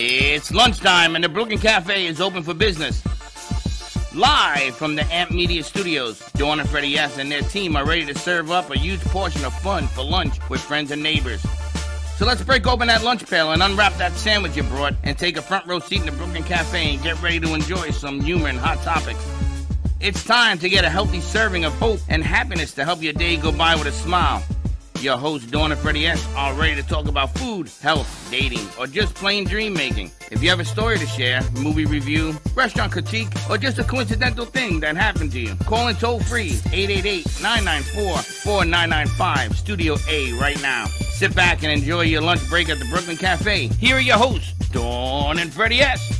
It's lunchtime and the Brooklyn Cafe is open for business. Live from the Amp Media Studios, Dawn and Freddie S. and their team are ready to serve up a huge portion of fun for lunch with friends and neighbors. So let's break open that lunch pail and unwrap that sandwich you brought and take a front row seat in the Brooklyn Cafe and get ready to enjoy some humor and hot topics. It's time to get a healthy serving of hope and happiness to help your day go by with a smile. Your host, Dawn and Freddie S., are ready to talk about food, health, dating, or just plain dream making. If you have a story to share, movie review, restaurant critique, or just a coincidental thing that happened to you, call in toll free 888 994 4995 Studio A right now. Sit back and enjoy your lunch break at the Brooklyn Cafe. Here are your hosts, Dawn and Freddie S.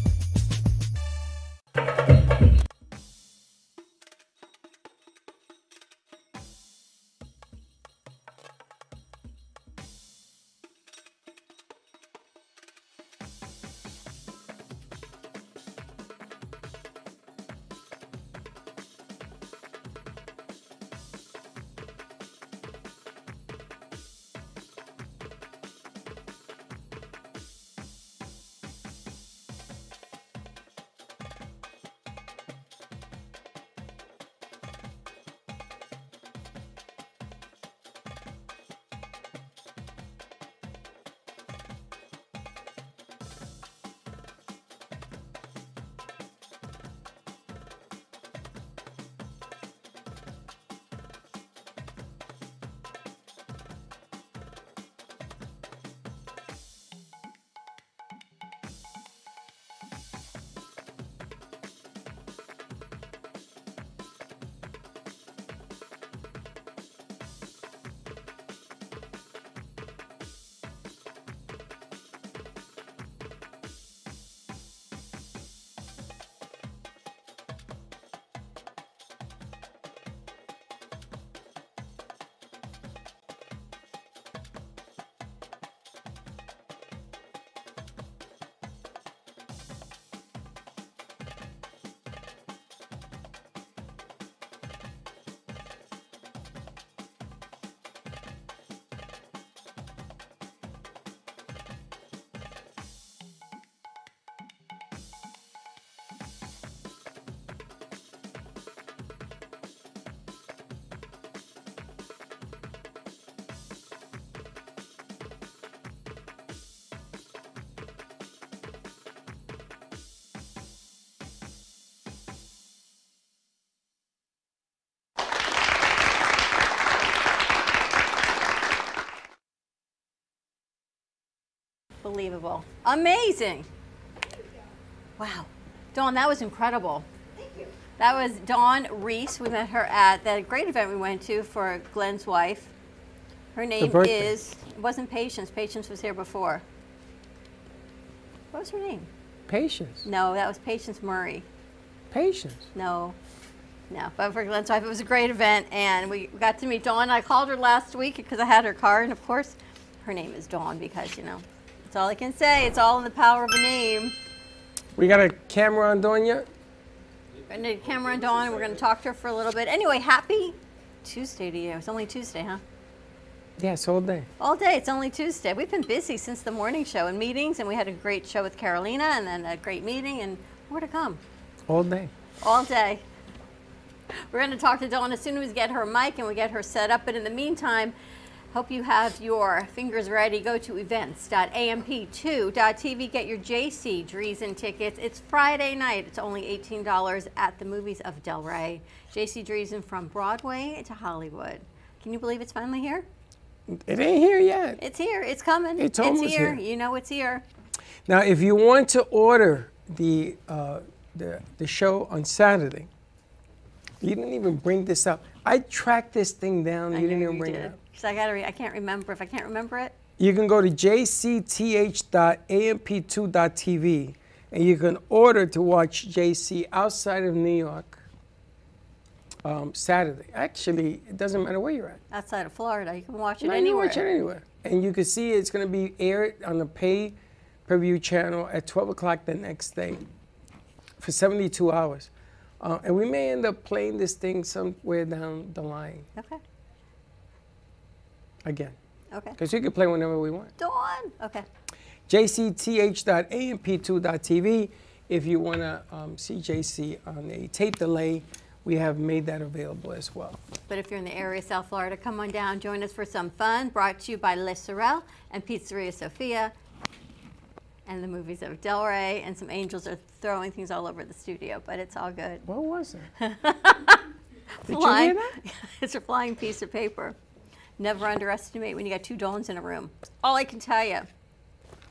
Unbelievable. Amazing. Wow. Dawn, that was incredible. Thank you. That was Dawn Rhys. We met her at that great event we went to for Glenn's wife. Her name is, it wasn't Patience. Patience was here before. What was her name? Patience. No, that was Patience Murray. Patience. No. No, but for Glenn's wife, it was a great event, and we got to meet Dawn. I called her last week because I had her card, and of course, her name is Dawn because, you know, that's all I can say. It's all in the power of a name. We got a camera on Dawn yet? We're going to camera on Dawn. We're going to talk to her for a little bit. Anyway, happy Tuesday to you. It's only Tuesday, huh? Yes, all day. All day. It's only Tuesday. We've been busy since the morning show and meetings, and we had a great show with Carolina and then a great meeting, and more to come. All day. All day. We're going to talk to Dawn as soon as we get her mic and we get her set up. But in the meantime, Hope you have your fingers ready. Go to events.amp2.tv. Get your JC Dreesen tickets. It's Friday night. It's only $18 at the movies of Delray. JC Dreesen from Broadway to Hollywood. Can you believe it's finally here? It ain't here yet. It's here. It's coming. It's almost it's here. here. You know it's here. Now, if you want to order the, uh, the, the show on Saturday, you didn't even bring this up. I tracked this thing down. I you didn't even you bring did. it up. So I gotta. Re- I can't remember. If I can't remember it, You can go to jcth.amp2.tv and you can order to watch JC outside of New York um, Saturday. Actually, it doesn't matter where you're at. outside of Florida, you can watch it No, you anywhere. watch it anywhere. And you can see it's going to be aired on the pay per view channel at 12 o'clock the next day for 72 hours. Uh, and we may end up playing this thing somewhere down the line Okay. Again. Okay. Because you can play whenever we want. Dawn. Okay. jcth.amp2.tv. If you want to um, see JC on a tape delay, we have made that available as well. But if you're in the area, of South Florida, come on down, join us for some fun. Brought to you by Les Sorel and Pizzeria Sophia and the movies of Delray. And some angels are throwing things all over the studio, but it's all good. What was it? Did flying, you hear that? it's a flying piece of paper. Never underestimate when you got two Dawns in a room. All I can tell you.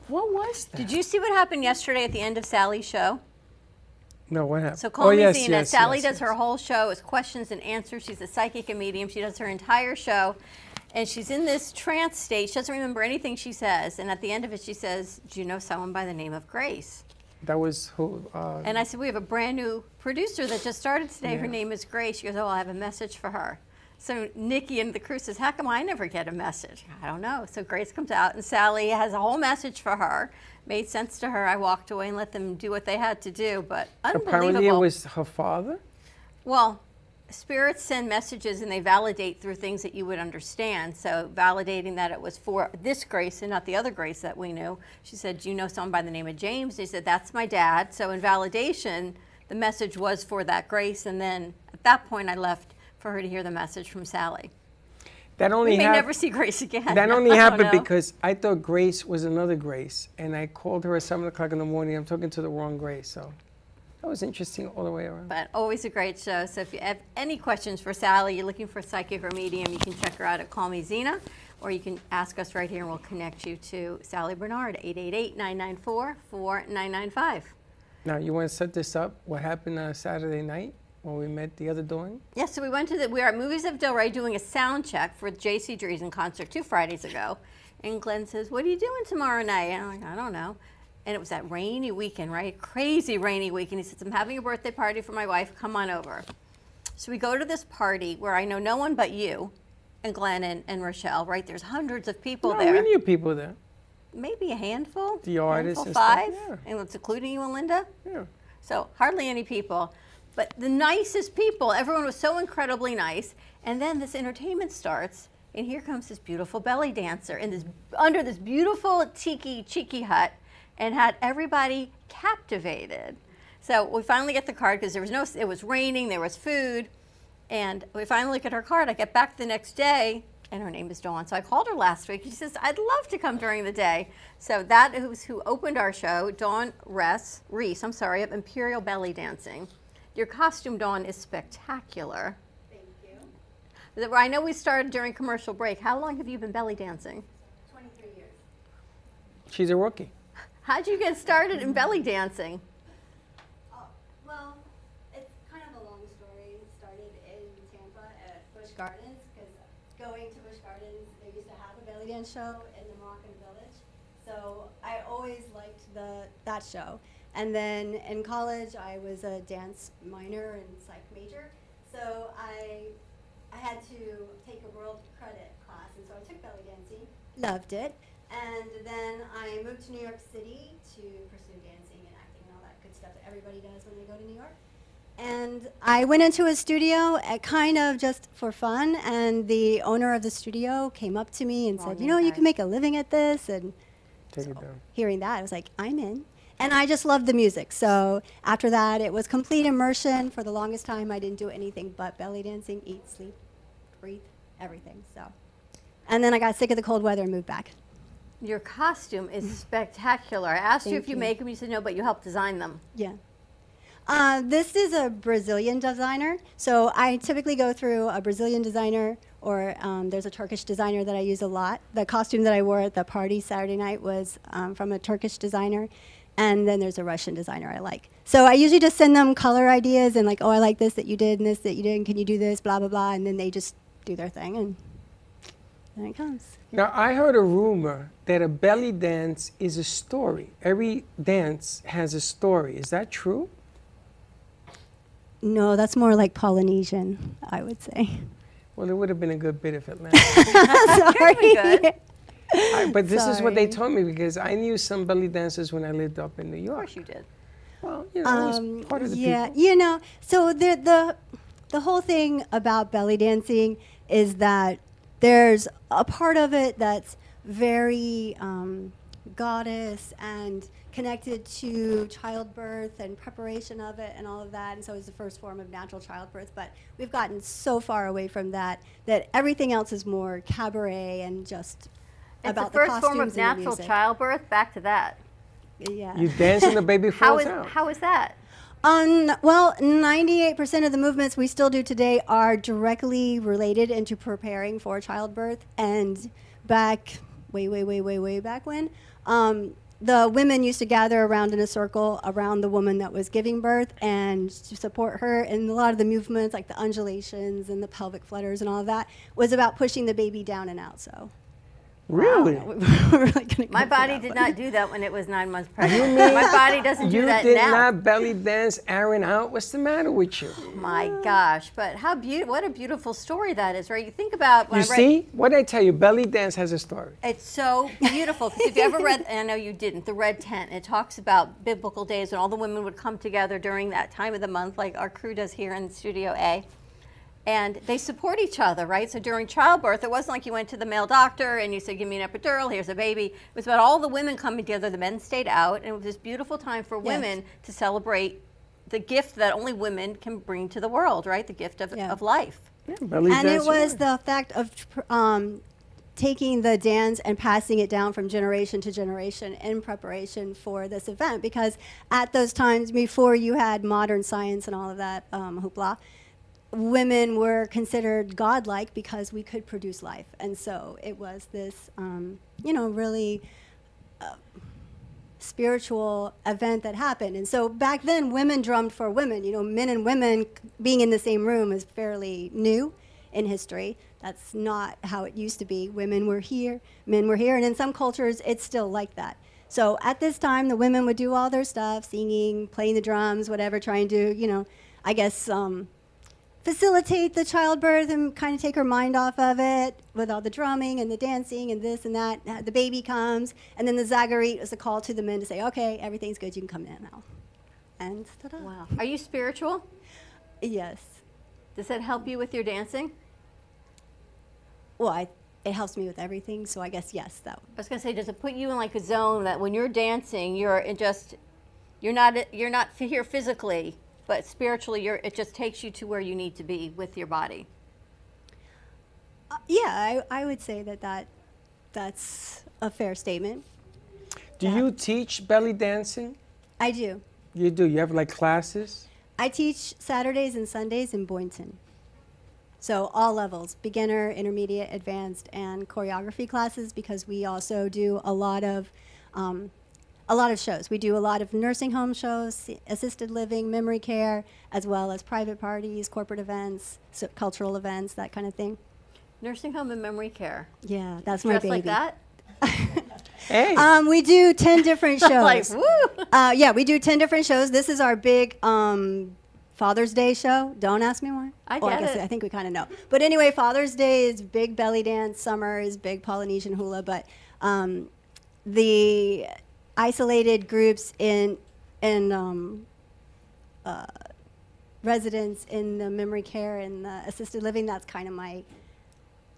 What was that? Did you see what happened yesterday at the end of Sally's show? No, what happened? So call oh, me yes, Zena. yes, Sally yes, does her whole show as questions and answers. She's a psychic and medium. She does her entire show. And she's in this trance state. She doesn't remember anything she says. And at the end of it, she says, Do you know someone by the name of Grace? That was who? Uh, And I said, We have a brand new producer that just started today. Her name is Grace. She goes, Oh, I have a message for her. So Nikki and the crew says, How come I never get a message? I don't know. So Grace comes out and Sally has a whole message for her. Made sense to her. I walked away and let them do what they had to do. But unbelievable. apparently, it was her father. Well, spirits send messages and they validate through things that you would understand. So, validating that it was for this grace and not the other grace that we knew. She said, Do you know someone by the name of James? He said, That's my dad. So, in validation, the message was for that grace. And then at that point, I left for her to hear the message from Sally. That only We may never see Grace again. That only happened know. because I thought Grace was another Grace, and I called her at seven o'clock in the morning. I'm talking to the wrong Grace, so that was interesting all the way around. But always a great show. So if you have any questions for Sally, you're looking for a psychic or medium, you can check her out at Call Me Zena, or you can ask us right here and we'll connect you to Sally Bernard, 888-994-4995. Now, you want to set this up? What happened uh, Saturday night when we met the other doing? Yes, so we went to the, we were at Movies of Delray doing a sound check for J.C. Dreesen concert two Fridays ago. And Glenn says, what are you doing tomorrow night? And I'm like, I don't know. And it was that rainy weekend, right? Crazy rainy weekend. He says, I'm having a birthday party for my wife. Come on over. So we go to this party where I know no one but you and Glenn and, and Rochelle, right? There's hundreds of people no, there. we knew people there. Maybe a handful. The artists handful, and stuff, five. yeah. And it's including you and Linda. Yeah. So hardly any people, but the nicest people. Everyone was so incredibly nice. And then this entertainment starts, and here comes this beautiful belly dancer in this under this beautiful tiki cheeky hut, and had everybody captivated. So we finally get the card because there was no. It was raining. There was food, and we finally look at her card. I get back the next day. And her name is Dawn. So I called her last week. She says, I'd love to come during the day. So that is who opened our show, Dawn Rhys, Rhys, I'm sorry, of Imperial Belly Dancing. Your costume, Dawn, is spectacular. Thank you. I know we started during commercial break. How long have you been belly dancing? 23 years. She's a rookie. How'd you get started in belly dancing? Oh, well, it's kind of a long story. It started in Tampa at Busch Gardens because going to Busch Gardens, they used to have a belly dance show in the Moroccan Village. So I always liked the that show. And then in college, I was a dance minor and psych major. So I I had to take a world credit class, and so I took belly dancing. Loved it. And then I moved to New York City to pursue dancing and acting and all that good stuff that everybody does when they go to New York. And I went into a studio at kind of just for fun, and the owner of the studio came up to me and Wrong said, "You know, you can make a living at this." And Take it down. hearing that, I was like, I'm in. And I just loved the music. So after that, it was complete immersion. For the longest time, I didn't do anything but belly dancing, eat, sleep, breathe, everything. So, and then I got sick of the cold weather and moved back. Your costume is spectacular. I asked you if you, you. make them. You said no, but you helped design them. Yeah. Uh, this is a Brazilian designer. So I typically go through a Brazilian designer, or um, there's a Turkish designer that I use a lot. The costume that I wore at the party Saturday night was um, from a Turkish designer. And then there's a Russian designer I like. So I usually just send them color ideas and, like, oh, I like this that you did, and this that you did, and can you do this, blah, blah, blah. And then they just do their thing, and then it comes. Now, I heard a rumor that a belly dance is a story. Every dance has a story. Is that true? No, that's more like Polynesian, I would say. Well, it would have been a good bit if it landed. Sorry. Pretty good. I, but this is what they Sorry. told me because I knew some belly dancers when I lived up in New York. Of course you did. Well, you know, Um, was part of the yeah, people. you know, so the the the whole thing about belly dancing is that there's a part of it that's very um, goddess and connected to childbirth and preparation of it and all of that. And so it was the first form of natural childbirth. But we've gotten so far away from that that everything else is more cabaret and just It's about the first costumes form of natural childbirth. Back to that. Yeah. You dance and the baby How falls is out. how is that? Um, well, 98% of the movements we still do today are directly related into preparing for childbirth. And back, way, way, way, way, way back when, um, the women used to gather around in a circle around the woman that was giving birth and to support her. And a lot of the movements, like the undulations and the pelvic flutters and all of that, was about pushing the baby down and out. So, really? we're really gonna My body did not do that when it was nine months pregnant. My body doesn't do that. You did not belly dance Aaron out. What's the matter with you? My gosh! But how beautiful! What a beautiful story that is, right? You think about when You I read, see? What did I tell you? Belly dance has a story. It's so beautiful. 'cause if you ever read, and I know you didn't, the Red Tent, it talks about biblical days when all the women would come together during that time of the month, like our crew does here in Studio A. And they support each other, right? So during childbirth, it wasn't like you went to the male doctor and you said, Give me an epidural, here's a baby. It was about all the women coming together. The men stayed out, and it was this beautiful time for women to celebrate the gift that only women can bring to the world, right? The gift of, Yeah. of life. Yeah, and it was yeah. the fact of um, taking the dance and passing it down from generation to generation in preparation for this event because at those times before you had modern science and all of that um, hoopla women were considered godlike because we could produce life and so it was this um, you know really spiritual event that happened. And so back then, women drummed for women. You know, men and women being in the same room is fairly new in history. That's not how it used to be. Women were here, men were here, and in some cultures, it's still like that. So at this time, the women would do all their stuff, singing, playing the drums, whatever, trying to, you know, I guess, um, facilitate the childbirth and kind of take her mind off of it with all the drumming and the dancing and this and that. Uh, The baby comes, and then the zagarit is a call to the men to say, okay, everything's good, you can come in now. And ta-da. Wow. Are you spiritual? Yes. Does that help you with your dancing? Well, I, it helps me with everything, so I guess yes, though. I was gonna say, does it put you in like a zone that when you're dancing, you're just, you're not, you're not here physically, but spiritually, you're, it just takes you to where you need to be with your body. Uh, yeah, I, I would say that, that that's a fair statement. Do you teach belly dancing? I do. You do. You have like classes? I teach Saturdays and Sundays in Boynton. So all levels, beginner, intermediate, advanced, and choreography classes because we also do a lot of um, a lot of shows. We do a lot of nursing home shows, assisted living, memory care, as well as private parties, corporate events, so cultural events, that kind of thing. Nursing home and memory care. Yeah, that's my Dressed baby. like that? Hey. Um, we do 10 different shows. like, woo! Uh, yeah, we do 10 different shows. This is our big um, Father's Day show. Don't ask me why. I Well, get guess it. I think we kind of know. But anyway, Father's Day is big belly dance. Summer is big Polynesian hula. But um, the isolated groups in in um, uh, residents in the memory care and the assisted living, that's kind of my.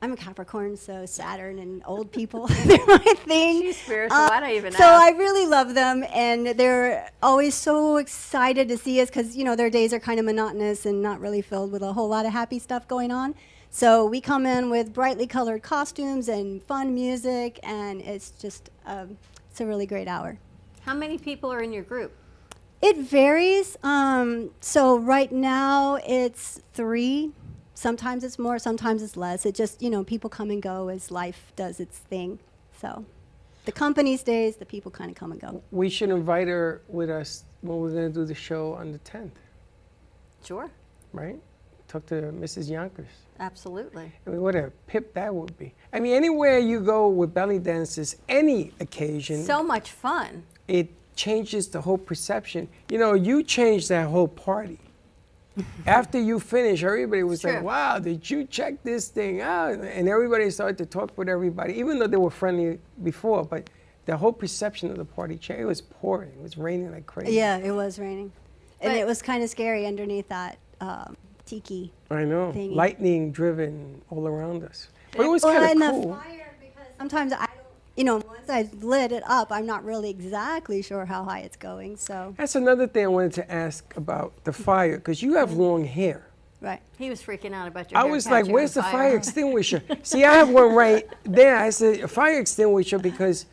I'm a Capricorn, so Saturn and old people, they're my thing. She's spiritual. I don't even So ask. I really love them, and they're always so excited to see us because you know their days are kind of monotonous and not really filled with a whole lot of happy stuff going on. So we come in with brightly colored costumes and fun music, and it's just um, it's a really great hour. How many people are in your group? It varies. Um, so right now it's three. Sometimes it's more. Sometimes it's less. It just you know people come and go as life does its thing. So the company stays. The people kind of come and go. we should invite her with us when we're going to do the show on the 10th, Sure. right? Talk to Mrs. Yonkers. Absolutely. I mean, what a pip that would be. I mean, anywhere you go with belly dances, any occasion, So much fun. it changes the whole perception. You know, you changed that whole party. After you finish, everybody was like, wow, did you check this thing out? And everybody started to talk with everybody, even though they were friendly before, but the whole perception of the party changed. It was pouring, it was raining like crazy. Yeah, it was raining, and But- it was kind of scary underneath that um, tiki. I know. thingy. Lightning driven all around us. But it was Well, kind and of the cool. fire, because sometimes I you know, once I lit it up, I'm not really exactly sure how high it's going. So, That's another thing I wanted to ask about the fire, because you have long hair. right. He was freaking out about your hair. I was like, where's the on fire extinguisher? See, I have one right there. I said, a fire extinguisher because,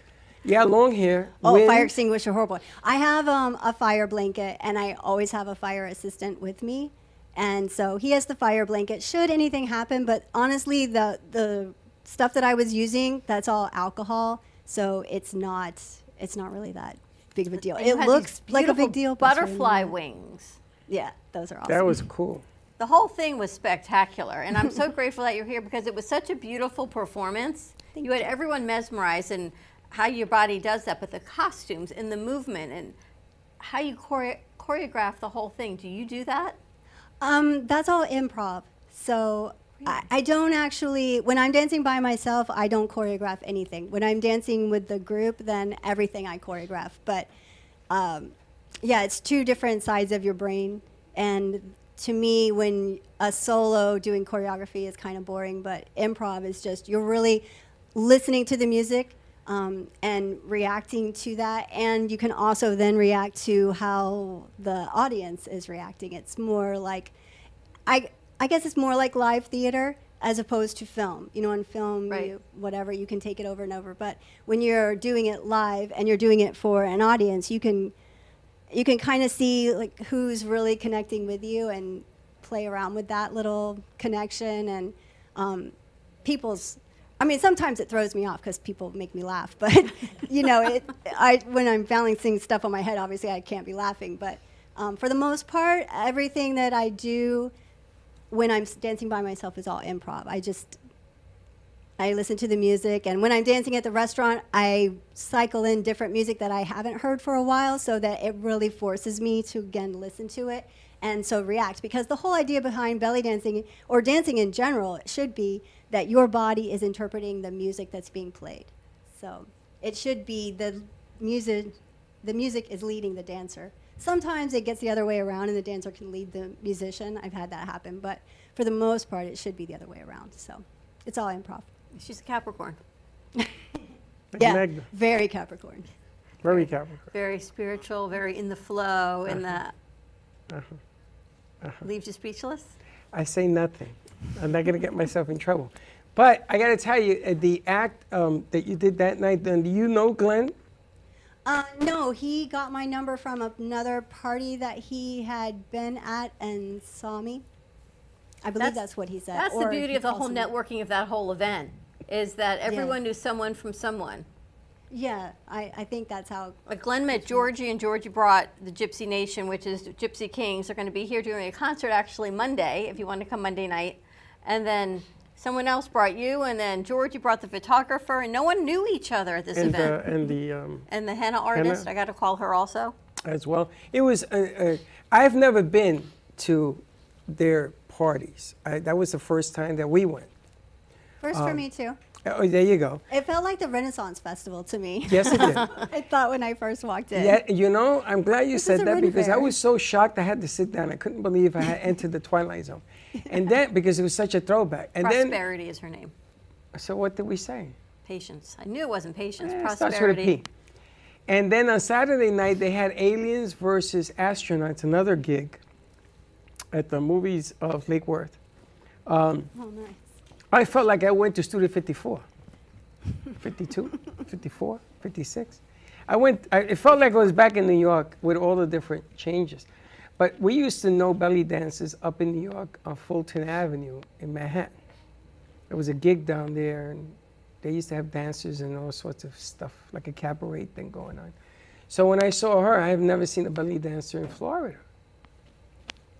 yeah, long hair. Oh, wind. fire extinguisher, horrible. I have um, a fire blanket, and I always have a fire assistant with me, and so he has the fire blanket. Should anything happen, but honestly, the the stuff that I was using, that's all alcohol, so it's not it's not really that big of a deal. And It looks like a big deal. but it's really Butterfly not. wings. Yeah, those are awesome. That was cool. The whole thing was spectacular, and I'm so grateful that you're here because it was such a beautiful performance. you had everyone mesmerized and how your body does that, but the costumes and the movement and how you chore- choreograph the whole thing. Do you do that? Um, that's all improv. So I, I don't actually, when I'm dancing by myself, I don't choreograph anything. When I'm dancing with the group, then everything I choreograph. But um, yeah, it's two different sides of your brain. And to me, when a solo doing choreography is kind of boring, but improv is just, you're really listening to the music um, and reacting to that. And you can also then react to how the audience is reacting. It's more like, I, I guess it's more like live theater as opposed to film. You know, in film, Right. you, whatever, you can take it over and over. But when you're doing it live and you're doing it for an audience, you can, you can kind of see like who's really connecting with you and play around with that little connection and um, people's I mean, sometimes it throws me off because people make me laugh. But you know, it, I, when I'm balancing stuff on my head, obviously I can't be laughing. But um, for the most part, everything that I do when I'm dancing by myself is all improv. I just I listen to the music, and when I'm dancing at the restaurant, I cycle in different music that I haven't heard for a while, so that it really forces me to again listen to it and so react. Because the whole idea behind belly dancing or dancing in general should be that your body is interpreting the music that's being played. So it should be the music. The music is leading the dancer. Sometimes it gets the other way around, and the dancer can lead the musician. I've had that happen, but for the most part, it should be the other way around. So it's all improv. She's a Capricorn. Yeah, Magda. very Capricorn. Very Capricorn. Very spiritual, very in the flow, and the. Uh-huh. Leaves you speechless? I say nothing. I'm not going to get myself in trouble. But I got to tell you, uh, the act um, that you did that night, then do you know Glenn? Uh, no, he got my number from another party that he had been at and saw me. I believe that's, what he said. That's the beauty of the calls whole me. networking of that whole event, is that everyone knew someone from someone. Yeah, I, I think that's how. Like Glenn met Georgie, and Georgie brought the Gypsy Nation, which is Gypsy Kings. They're going to be here doing a concert actually Monday, if you want to come Monday night. And then someone else brought you, and then George, you brought the photographer, and no one knew each other at this And, uh, event. and the um, and the henna artist, I got to call her also. as well. It was. Uh, uh, I've never been to their parties. I, that was the first time that we went. First Um, for me, too. Oh, there you go. It felt like the Renaissance Festival to me. Yes, it did. I thought when I first walked in. Yeah, you know, I'm glad you This said that Ren because I was so shocked I had to sit down. I couldn't believe I had entered the Twilight Zone. And then, because it was such a throwback. And then, Prosperity is her name. so what did we say? Patience. I knew it wasn't patience. Eh, it starts with a Prosperity. And then on Saturday night, they had Aliens versus Astronauts, another gig at the movies of Lake Worth. Um, Oh, nice. I felt like I went to Studio 54, 52, 54, 56. I went, I, it felt like I was back in New York with all the different changes. But we used to know belly dancers up in New York on Fulton Avenue in Manhattan. There was a gig down there, and they used to have dancers and all sorts of stuff, like a cabaret thing going on. So when I saw her, I have never seen a belly dancer in Florida.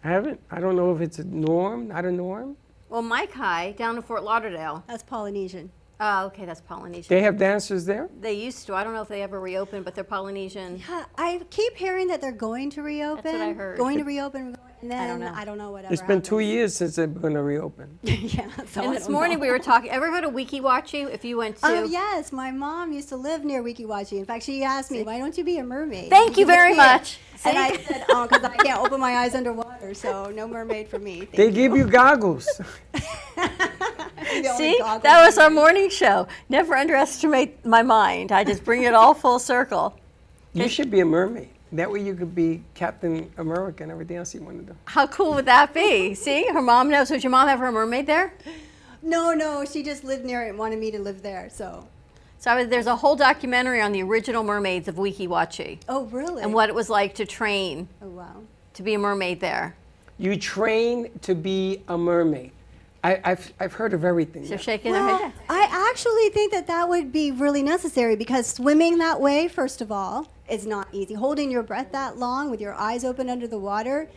I haven't. I don't know if it's a norm, not a norm. Well, Mai-Kai down in Fort Lauderdale. That's Polynesian. Oh, okay, that's Polynesian. They have dancers there. They used to. I don't know if they ever reopened, but they're Polynesian. Yeah, I keep hearing that they're going to reopen. That's what I heard. Going to reopen, and then I don't know. I don't know whatever. It's been two years since they're going to reopen. yeah. So and I this morning know. we were talking. Ever go to Weeki Wachee? If you went to. Oh yes, my mom used to live near Weeki Wachee. In fact, she asked me, "Why don't you be a mermaid?" Thank you can very be it." much. And I said, "Oh, because I can't open my eyes underwater, so no mermaid for me." Thank They you." give you goggles. the only See, that was our morning show. Never underestimate my mind. I just bring it all full circle. You should be a mermaid. That way you could be Captain America and everything else you want to do. How cool would that be? See, her mom knows. Would your mom have her mermaid there? No, no, she just lived near it and wanted me to live there. So, So I was, there's a whole documentary on the original mermaids of Weeki Wachee oh really? and what it was like to train Oh wow. to be a mermaid there. You train to be a mermaid. I, I've, I've heard of everything. They're now. shaking their head. I actually think that that would be really necessary because swimming that way, first of all, is not easy. Holding your breath that long with your eyes open under the water,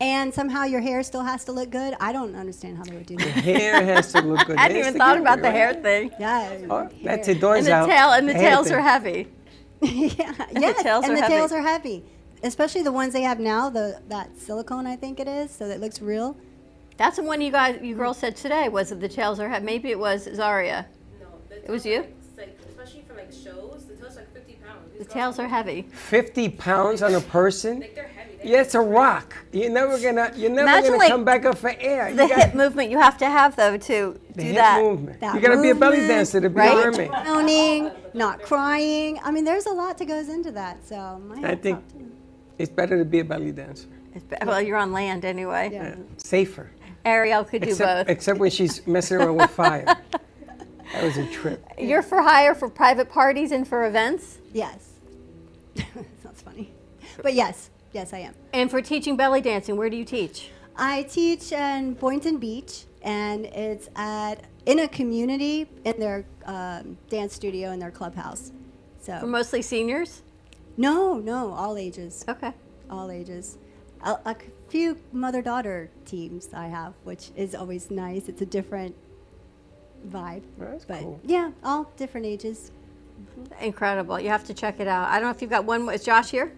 and somehow your hair still has to look good. I don't understand how they would do that. The Hair has to look good. I hadn't even thought about the right? hair thing. Yeah. Oh, that's hair. it. Doors And the tail and the hair tails are heavy. yeah. yes. tails and are the heavy. tails are heavy, especially the ones they have now. The that silicone, I think it is, so that it looks real. That's the one you guys, you girls said today. Was it the tails are heavy? Maybe it was Zaria. No, It was you? Like, especially for like shows, the tails are like 50 pounds. These The tails are heavy. 50 pounds on a person? Like they're heavy. They're Yeah, it's a rock. You're never gonna, you're never Imagine, gonna like, come back up for air. The you got hip movement you have to have though to the do hip that. movement. That you gotta be a belly dancer to be right? a mermaid. Moaning, not crying. I mean, there's a lot that goes into that. So my I think off to them. it's better to be a belly dancer. It's be- Well, you're on land anyway. Yeah. Safer. Ariel could do Except, both. except when she's messing around with fire. That was a trip. You're for hire for private parties and for events Yes. Sounds funny. But yes, yes, I am. and for teaching belly dancing. Where do you teach? I teach in Boynton Beach, and it's at in a community in their um, dance studio in their clubhouse. For So mostly seniors. no, no, all ages, Okay. all ages. A, a few mother-daughter teams I have, which is always nice. It's a different vibe. That's but cool. yeah, all different ages. Mm-hmm. Incredible. You have to check it out. I don't know if you've got one. more- Is Josh here?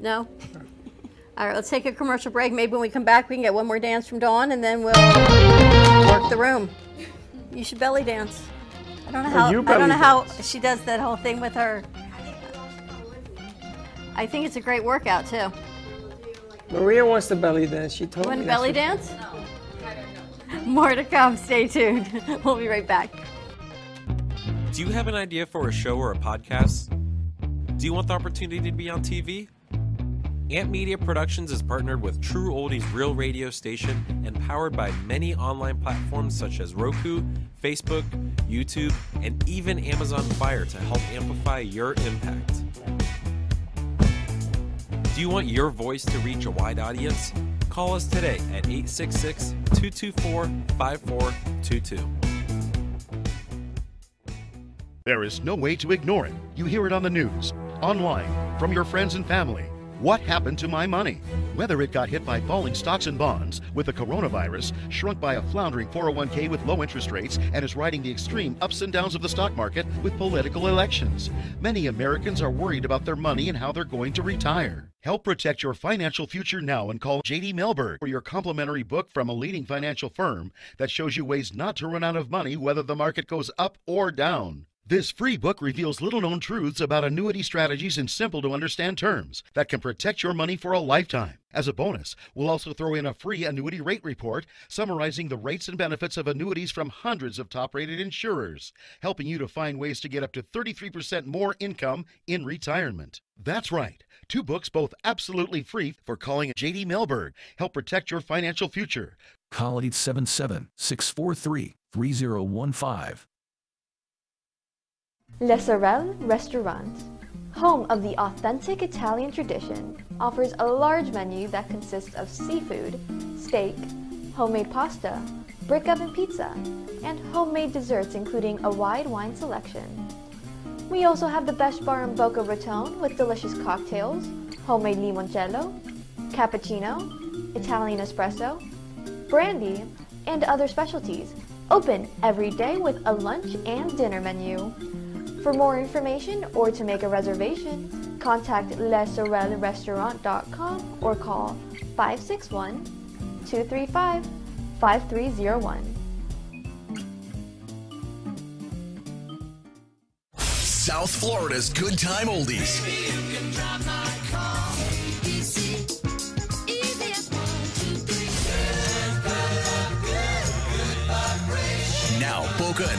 No. All right, let's take a commercial break. Maybe when we come back, we can get one more dance from Dawn, and then we'll work the room. You should belly dance. I don't know oh, how. you I don't know how she does that whole thing with her. I think it's a great workout too. Maria wants to belly dance. She told You want me. to belly what- dance? More to come. Stay tuned. we'll be right back. Do you have an idea for a show or a podcast? Do you want the opportunity to be on TV? Amp Media Productions is partnered with True Oldies Real Radio Station and powered by many online platforms such as Roku, Facebook, YouTube, and even Amazon Fire to help amplify your impact. Do you want your voice to reach a wide audience? Call us today at 866 224 5422. There is no way to ignore it. You hear it on the news, online, from your friends and family. What happened to my money? Whether it got hit by falling stocks and bonds, with the coronavirus, shrunk by a floundering 401k with low interest rates, and is riding the extreme ups and downs of the stock market with political elections. Many Americans are worried about their money and how they're going to retire. Help protect your financial future now and call JD Melberg for your complimentary book from a leading financial firm that shows you ways not to run out of money whether the market goes up or down. This free book reveals little known truths about annuity strategies in simple to understand terms that can protect your money for a lifetime. As a bonus, we'll also throw in a free annuity rate report summarizing the rates and benefits of annuities from hundreds of top rated insurers, helping you to find ways to get up to 33% more income in retirement. That's right. Two books, both absolutely free for calling JD Melberg. Help protect your financial future. Call 877 643 3015. Le Sorel Restaurant, home of the authentic Italian tradition, offers a large menu that consists of seafood, steak, homemade pasta, brick oven pizza, and homemade desserts including a wide wine selection. We also have the best bar in Boca Raton with delicious cocktails, homemade limoncello, cappuccino, Italian espresso, brandy, and other specialties. Open every day with a lunch and dinner menu. For more information or to make a reservation, contact lesorelrestaurant.com or call 561 235 5301. South Florida's Good Time Oldies.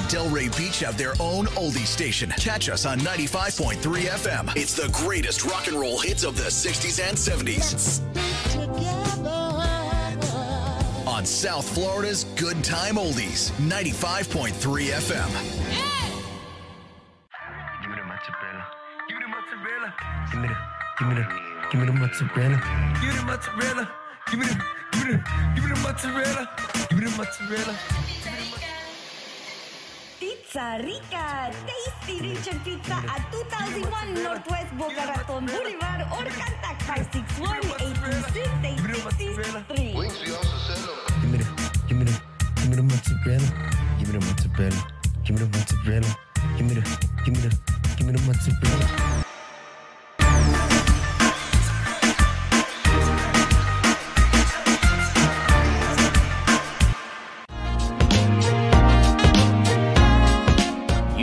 Delray Beach have their own oldie station. Catch us on 95.3 FM. It's the greatest rock and roll hits of the 60s and 70s. On South Florida's Good Time Oldies, 95.3 FM. Give me the mozzarella. Give me the mozzarella. Give me the, give me the, give me the mozzarella. Give me the mozzarella. Give me the, give me the, give me the mozzarella. Give me the mozzarella. Pizza Rica, tasty Richard Pizza at 2001 Northwest Boca Raton Boulevard or contact 561-826-8663. Give me the, give me the, give me the mozzarella. Give me the mozzarella. Give me the mozzarella. Give me the, give me the, give me the mozzarella.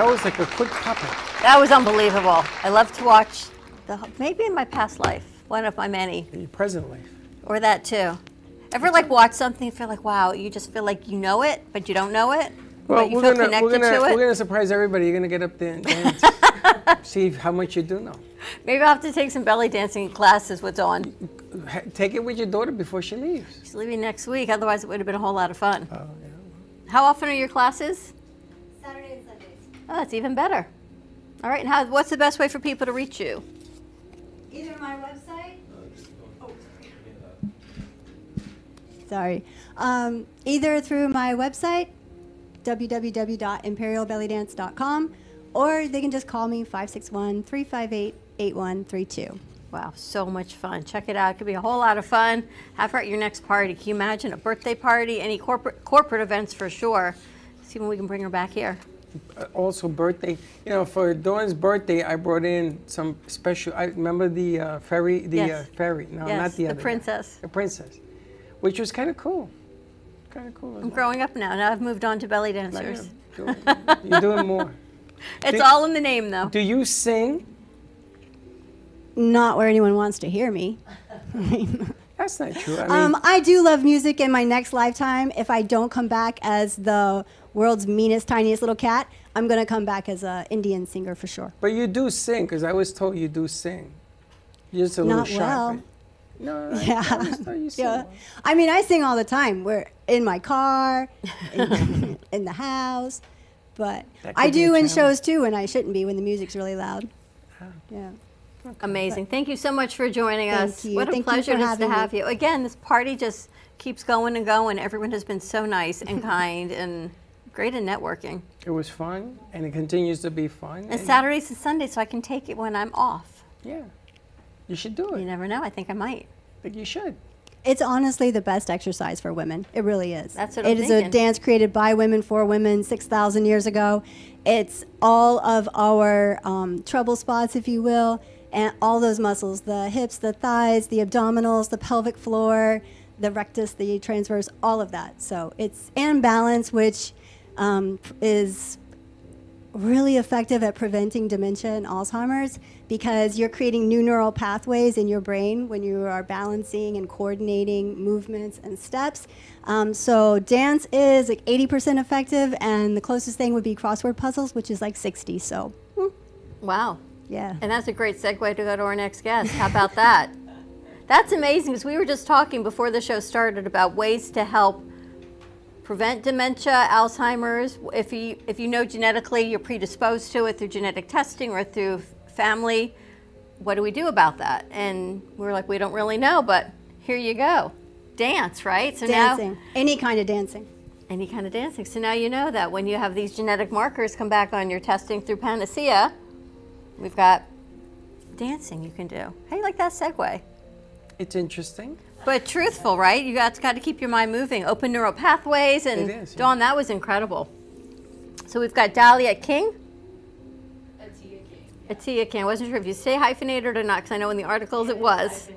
That was like a quick puppet. That was unbelievable. I love to watch the maybe in my past life, one of my many, In your present life. or that too. Ever like watch something and feel like, wow, you just feel like you know it, but you don't know it, Well, but you we're feel gonna connected we're gonna to it. we're gonna surprise everybody. You're gonna get up there and dance. See how much you do know. Maybe I'll have to take some belly dancing classes with Dawn. Take it with your daughter before she leaves. She's leaving next week, otherwise it would have been a whole lot of fun. Oh, yeah. How often are your classes? That's even better. All right, and how, what's the best way for people to reach you? Either my website. Oh, sorry. Um, either through my website, www.imperialbellydance.com, or they can just call me 561 358 8132. Wow, so much fun. Check it out. It could be a whole lot of fun. Have her at your next party. Can you imagine a birthday party? Any corporate corporate events for sure. See when we can bring her back here. Uh, also birthday. You know, for Dawn's birthday, I brought in some special. I remember the uh, ferry, the Yes. uh, ferry. No, Yes, not the, the other guy. princess. The princess, which was kind of cool. Kind of cool. I'm well. growing up now. Now I've moved on to belly dancers. You're doing, you're doing more. It's Do- all in the name though. Do you sing? Not where anyone wants to hear me. That's not true. I mean, um, I do love music in my next lifetime. If I don't come back as the world's meanest, tiniest little cat, I'm going to come back as an Indian singer for sure. but you do sing, because I was told you do sing. You're just a little Not shy. well. but- No, I- Yeah. I you sing yeah. I mean, I sing all the time. We're in my car, in, in the house, but I could be a do in shows too when I shouldn't be when the music's really loud. Ah. Yeah. Amazing. Thank you so much for joining Thank us. you. What a Thank you pleasure for it is to having me. have you. Again, this party just keeps going and going. Everyone has been so nice and kind and great in networking. It was fun, and it continues to be fun. And Saturdays and Sundays, so I can take it when I'm off. Yeah. You should do it. You never know. I think I might. I think you should. It's honestly the best exercise for women. It really is. That's what I'm It is thinking. a dance created by women for women 6,000 years ago. It's all of our um, trouble spots, if you will, and all those muscles the hips, the thighs, the abdominals, the pelvic floor, the rectus, the transverse, all of that. So it's, and balance, which um, is really effective at preventing dementia and Alzheimer's because you're creating new neural pathways in your brain when you are balancing and coordinating movements and steps. Um, so dance is like 80% effective, and the closest thing would be crossword puzzles, which is like 60. So Wow. Yeah. And that's a great segue to go to our next guest. How about that? That's amazing because we were just talking before the show started about ways to help prevent dementia, Alzheimer's. If you if you know genetically you're predisposed to it through genetic testing or through family, what do we do about that? And we are like, we don't really know, but here you go. Dance, right? So dancing, now any kind of dancing. any kind of dancing. So now you know that when you have these genetic markers come back on your testing through Panacea, we've got dancing you can do. How do you like that segue? It's interesting. But truthful, right? You got, got to keep your mind moving. Open neural pathways. And It is, yeah. Dawn, that was incredible. So we've got Dahlia King. Attia King. Attia King. I wasn't sure if you say hyphenated or not because I know in the articles it was.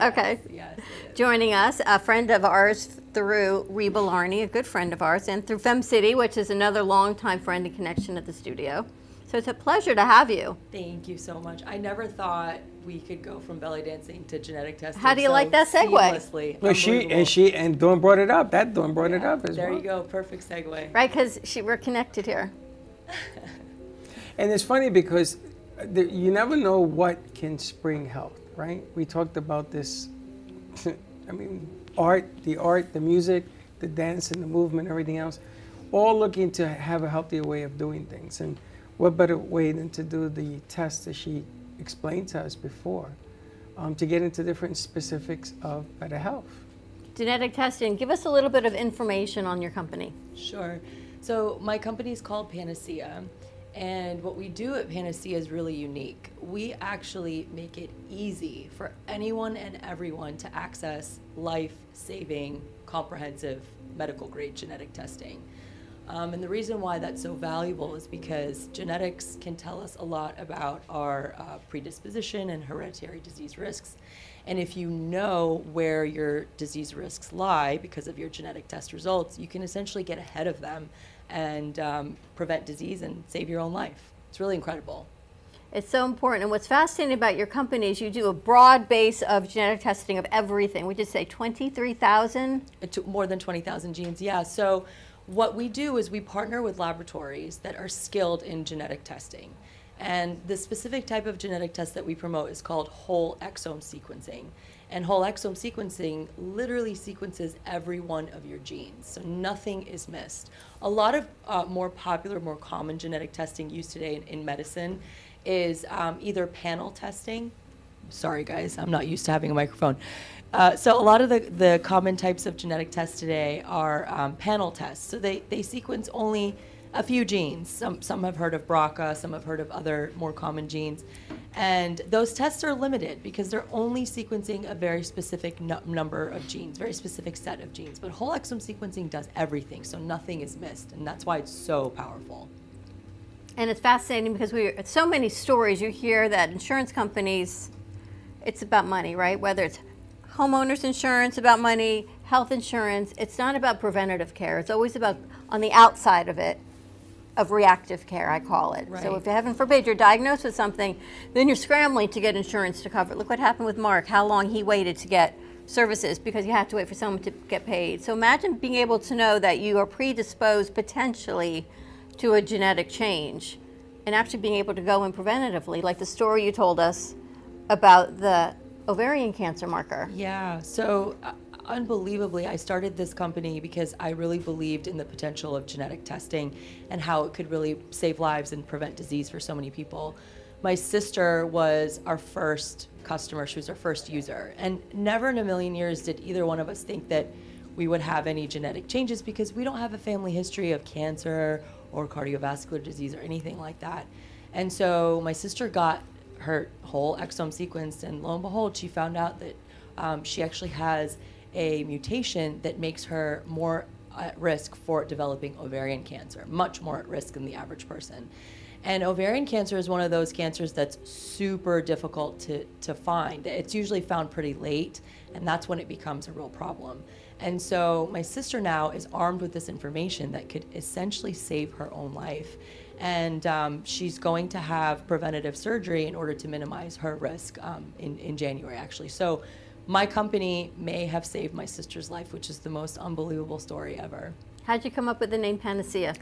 Okay. Yes. Joining us, a friend of ours through Reba Larney, a good friend of ours, and through Fem City, which is another longtime friend and connection at the studio. So it's a pleasure to have you. Thank you so much. I never thought we could go from belly dancing to genetic testing. How do you so like that segue? seamlessly. Well, she and she and Dawn brought it up. That Dawn brought it up as There well. you go. Perfect segue. Right? Because we're connected here. And it's funny because the, you never know what can spring health, right? We talked about this. I mean, art, the art, the music, the dance, and the movement, everything else, all looking to have a healthier way of doing things. And what better way than to do the test that she explained to us before, um, to get into different specifics of better health. Genetic testing. Give us a little bit of information on your company. Sure. So my company is called Panacea, and what we do at Panacea is really unique. We actually make it easy for anyone and everyone to access life-saving, comprehensive medical grade genetic testing. Um, and the reason why that's so valuable is because genetics can tell us a lot about our uh, predisposition and hereditary disease risks. And if you know where your disease risks lie because of your genetic test results, you can essentially get ahead of them and um, prevent disease and save your own life. It's really incredible. It's so important. And what's fascinating about your company is you do a broad base of genetic testing of everything. We just say 23,000. More than 20,000 genes, yeah. So what we do is we partner with laboratories that are skilled in genetic testing. And the specific type of genetic test that we promote is called whole exome sequencing. And whole exome sequencing literally sequences every one of your genes, so nothing is missed. A lot of uh, more popular, more common genetic testing used today in, in medicine is um, either panel testing, sorry guys, I'm not used to having a microphone. Uh, so a lot of the, the common types of genetic tests today are um, panel tests. So they, they sequence only a few genes. Some, some have heard of BRCA, some have heard of other more common genes. And those tests are limited because they're only sequencing a very specific nu- number of genes, very specific set of genes. But whole exome sequencing does everything, so nothing is missed. And that's why it's so powerful. And it's fascinating because we so many stories you hear that insurance companies, it's about money, right? Whether it's homeowners insurance about money, health insurance, it's not about preventative care. It's always about on the outside of it, of reactive care, I call it. So Right. if heaven forbid you're diagnosed with something, then you're scrambling to get insurance to cover it. Look what happened with Mark, how long he waited to get services because you have to wait for someone to get paid. So imagine being able to know that you are predisposed potentially to a genetic change and actually being able to go in preventatively, like the story you told us about the ovarian cancer marker. Yeah. So, uh, unbelievably, I started this company because I really believed in the potential of genetic testing and how it could really save lives and prevent disease for so many people. My sister was our first customer, she was our first user. And never in a million years did either one of us think that we would have any genetic changes because we don't have a family history of cancer or cardiovascular disease or anything like that. And so my sister got her whole exome sequenced, and lo and behold, she found out that um, she actually has a mutation that makes her more at risk for developing ovarian cancer, much more at risk than the average person. And ovarian cancer is one of those cancers that's super difficult to, to find. It's usually found pretty late, and that's when it becomes a real problem. And so my sister now is armed with this information that could essentially save her own life. And um, she's going to have preventative surgery in order to minimize her risk um, in, in January, actually. So my company may have saved my sister's life, which is the most unbelievable story ever. How'd you come up with the name Panacea?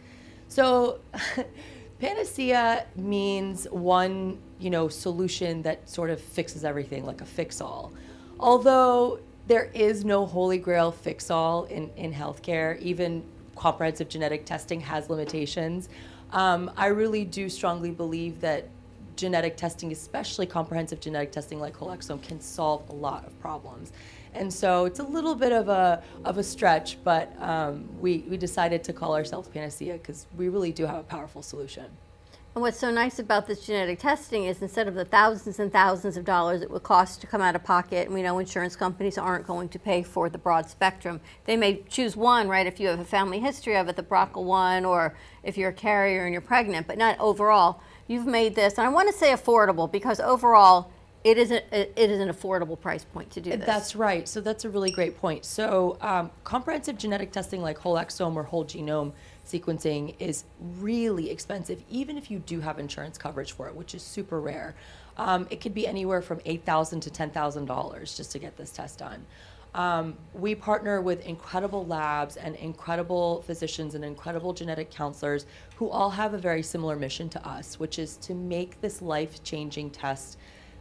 So, panacea means one, you know, solution that sort of fixes everything, like a fix-all. Although there is no holy grail fix-all in in healthcare, even comprehensive genetic testing has limitations. Um, I really do strongly believe that genetic testing, especially comprehensive genetic testing like whole exome, can solve a lot of problems. And so it's a little bit of a of a stretch, but um, we we decided to call ourselves Panacea because we really do have a powerful solution. And what's so nice about this genetic testing is instead of the thousands and thousands of dollars it would cost to come out of pocket, and we know insurance companies aren't going to pay for the broad spectrum. They may choose one, right, if you have a family history of it, the BRCA one, or if you're a carrier and you're pregnant, but not overall. You've made this, and I want to say affordable because overall it is, a, it is an affordable price point to do this. That's right. So that's a really great point. So um, comprehensive genetic testing like whole exome or whole genome sequencing is really expensive, even if you do have insurance coverage for it, which is super rare. Um, it could be anywhere from 8,000 to ten thousand dollars just to get this test done. Um, we partner with incredible labs and incredible physicians and incredible genetic counselors who all have a very similar mission to us, which is to make this life-changing test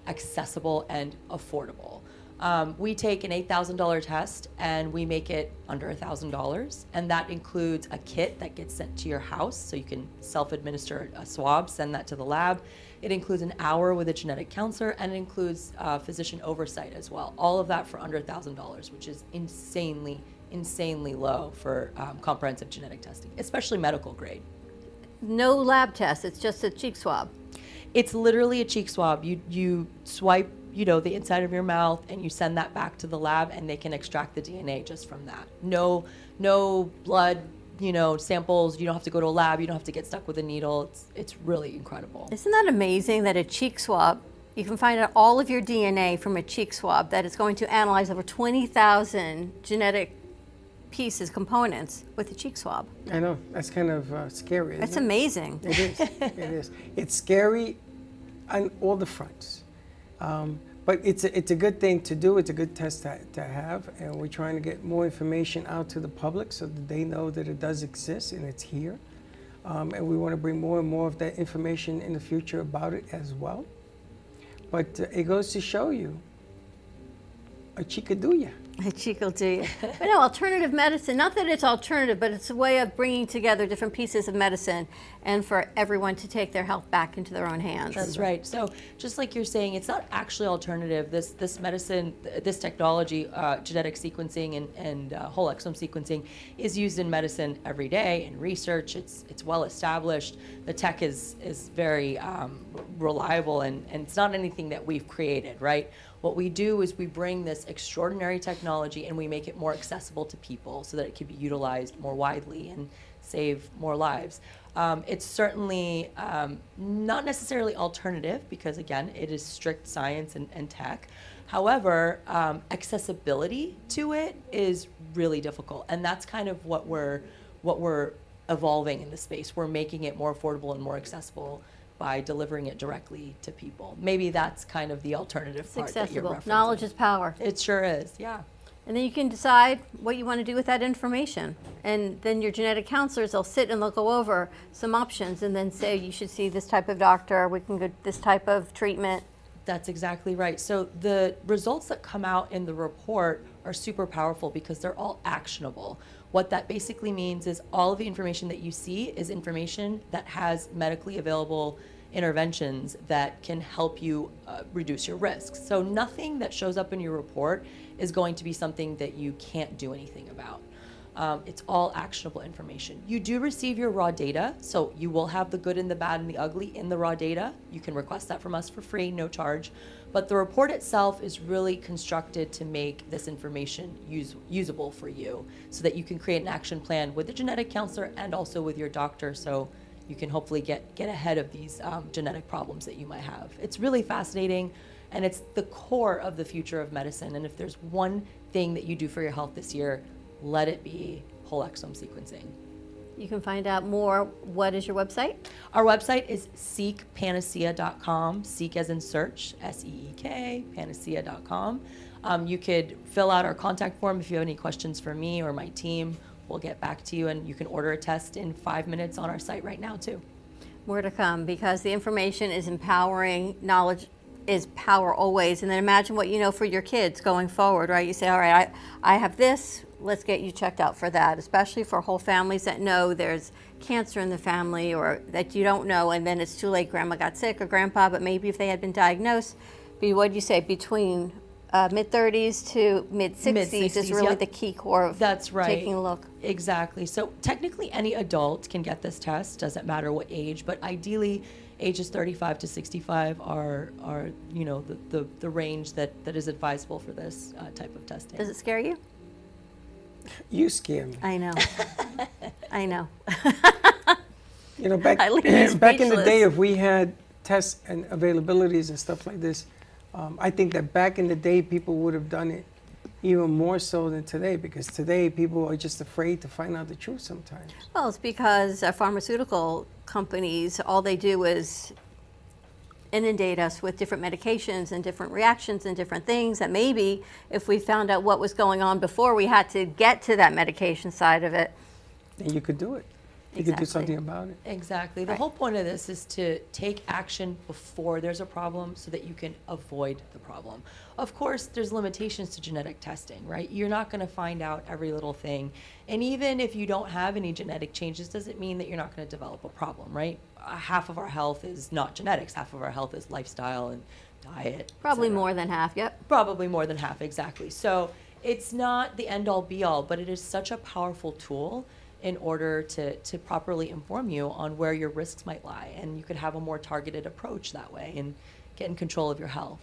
accessible and affordable. Um, we take an $8,000 test and we make it under $1,000. And that includes a kit that gets sent to your house so you can self administer a swab, send that to the lab. It includes an hour with a genetic counselor and it includes uh, physician oversight as well. All of that for under $1,000, which is insanely, insanely low for um, comprehensive genetic testing, especially medical grade. No lab test, it's just a cheek swab. It's literally a cheek swab. You you swipe, you know, the inside of your mouth and you send that back to the lab and they can extract the DNA just from that. No no blood, you know, samples. You don't have to go to a lab. You don't have to get stuck with a needle. It's it's really incredible. Isn't that amazing that a cheek swab, you can find out all of your DNA from a cheek swab, that it's going to analyze over 20,000 genetic pieces, components with a cheek swab? I know that's kind of uh, scary. That's isn't it? amazing. It is. it is. It's scary on all the fronts, um, but it's a, it's a good thing to do. It's a good test to, to have, and we're trying to get more information out to the public so that they know that it does exist and it's here. Um, and we want to bring more and more of that information in the future about it as well. But uh, it goes to show you, a chica do ya. A cheek will do you. But no, alternative medicine, not that it's alternative, but it's a way of bringing together different pieces of medicine and for everyone to take their health back into their own hands. That's right. So just like you're saying, it's not actually alternative. This this medicine, this technology, uh, genetic sequencing and, and uh, whole exome sequencing, is used in medicine every day in research. It's it's well established. The tech is is very um, reliable and, and it's not anything that we've created, right? What we do is we bring this extraordinary technology and we make it more accessible to people so that it can be utilized more widely and save more lives. Um, it's certainly um, not necessarily alternative because, again, it is strict science and, and tech. However, um, accessibility to it is really difficult, and that's kind of what we're what we're evolving in the space. We're making it more affordable and more accessible by delivering it directly to people. Maybe that's kind of the alternative It's part that you're accessible. referencing. Knowledge is power. It sure is, yeah. And then you can decide what you want to do with that information. And then your genetic counselors will sit and they'll go over some options and then say you should see this type of doctor, we can get this type of treatment. That's exactly right. So the results that come out in the report are super powerful because they're all actionable. What that basically means is all of the information that you see is information that has medically available interventions that can help you uh, reduce your risks. So nothing that shows up in your report is going to be something that you can't do anything about. Um, it's all actionable information. You do receive your raw data, so you will have the good and the bad and the ugly in the raw data. You can request that from us for free, no charge. But the report itself is really constructed to make this information use, usable for you so that you can create an action plan with a genetic counselor and also with your doctor so you can hopefully get, get ahead of these um, genetic problems that you might have. It's really fascinating and it's the core of the future of medicine. And if there's one thing that you do for your health this year, let it be whole exome sequencing. You can find out more. What is your website? Our website is seekpanacea.com, seek as in search, S E E K, panacea.com. Um, you could fill out our contact form if you have any questions for me or my team. We'll get back to you, and you can order a test in five minutes on our site right now, too. More to come because the information is empowering. Knowledge is power always. And then imagine what you know for your kids going forward, right? You say, all right, I, I have this, let's get you checked out for that, especially for whole families that know there's cancer in the family or that you don't know and then it's too late, grandma got sick or grandpa, but maybe if they had been diagnosed, be what do you say, between uh, mid 30s to mid 60s is really yep. the key core of That's right. taking a look. Exactly. So technically, any adult can get this test. Doesn't matter what age, but ideally, ages 35 to 65 are are you know the the, the range that that is advisable for this uh, type of testing. Does it scare you? You scare me. I know. I know. You know, back I leave you back in the day, if we had tests and availabilities and stuff like this, um, I think that back in the day, people would have done it even more so than today because today people are just afraid to find out the truth sometimes. Well, it's because uh, pharmaceutical companies, all they do is inundate us with different medications and different reactions and different things that maybe if we found out what was going on before we had to get to that medication side of it. And you could do it. You can do something about it. Exactly. The whole point of this is to take action before there's a problem so that you can avoid the problem. Of course, there's limitations to genetic testing, right? You're not going to find out every little thing. And even if you don't have any genetic changes, doesn't mean that you're not going to develop a problem, right? Uh, half of our health is not genetics, half of our health is lifestyle and diet. Probably more than half, yep. Probably more than half, exactly. So it's not the end all be all, but it is such a powerful tool in order to, to properly inform you on where your risks might lie. And you could have a more targeted approach that way and get in control of your health.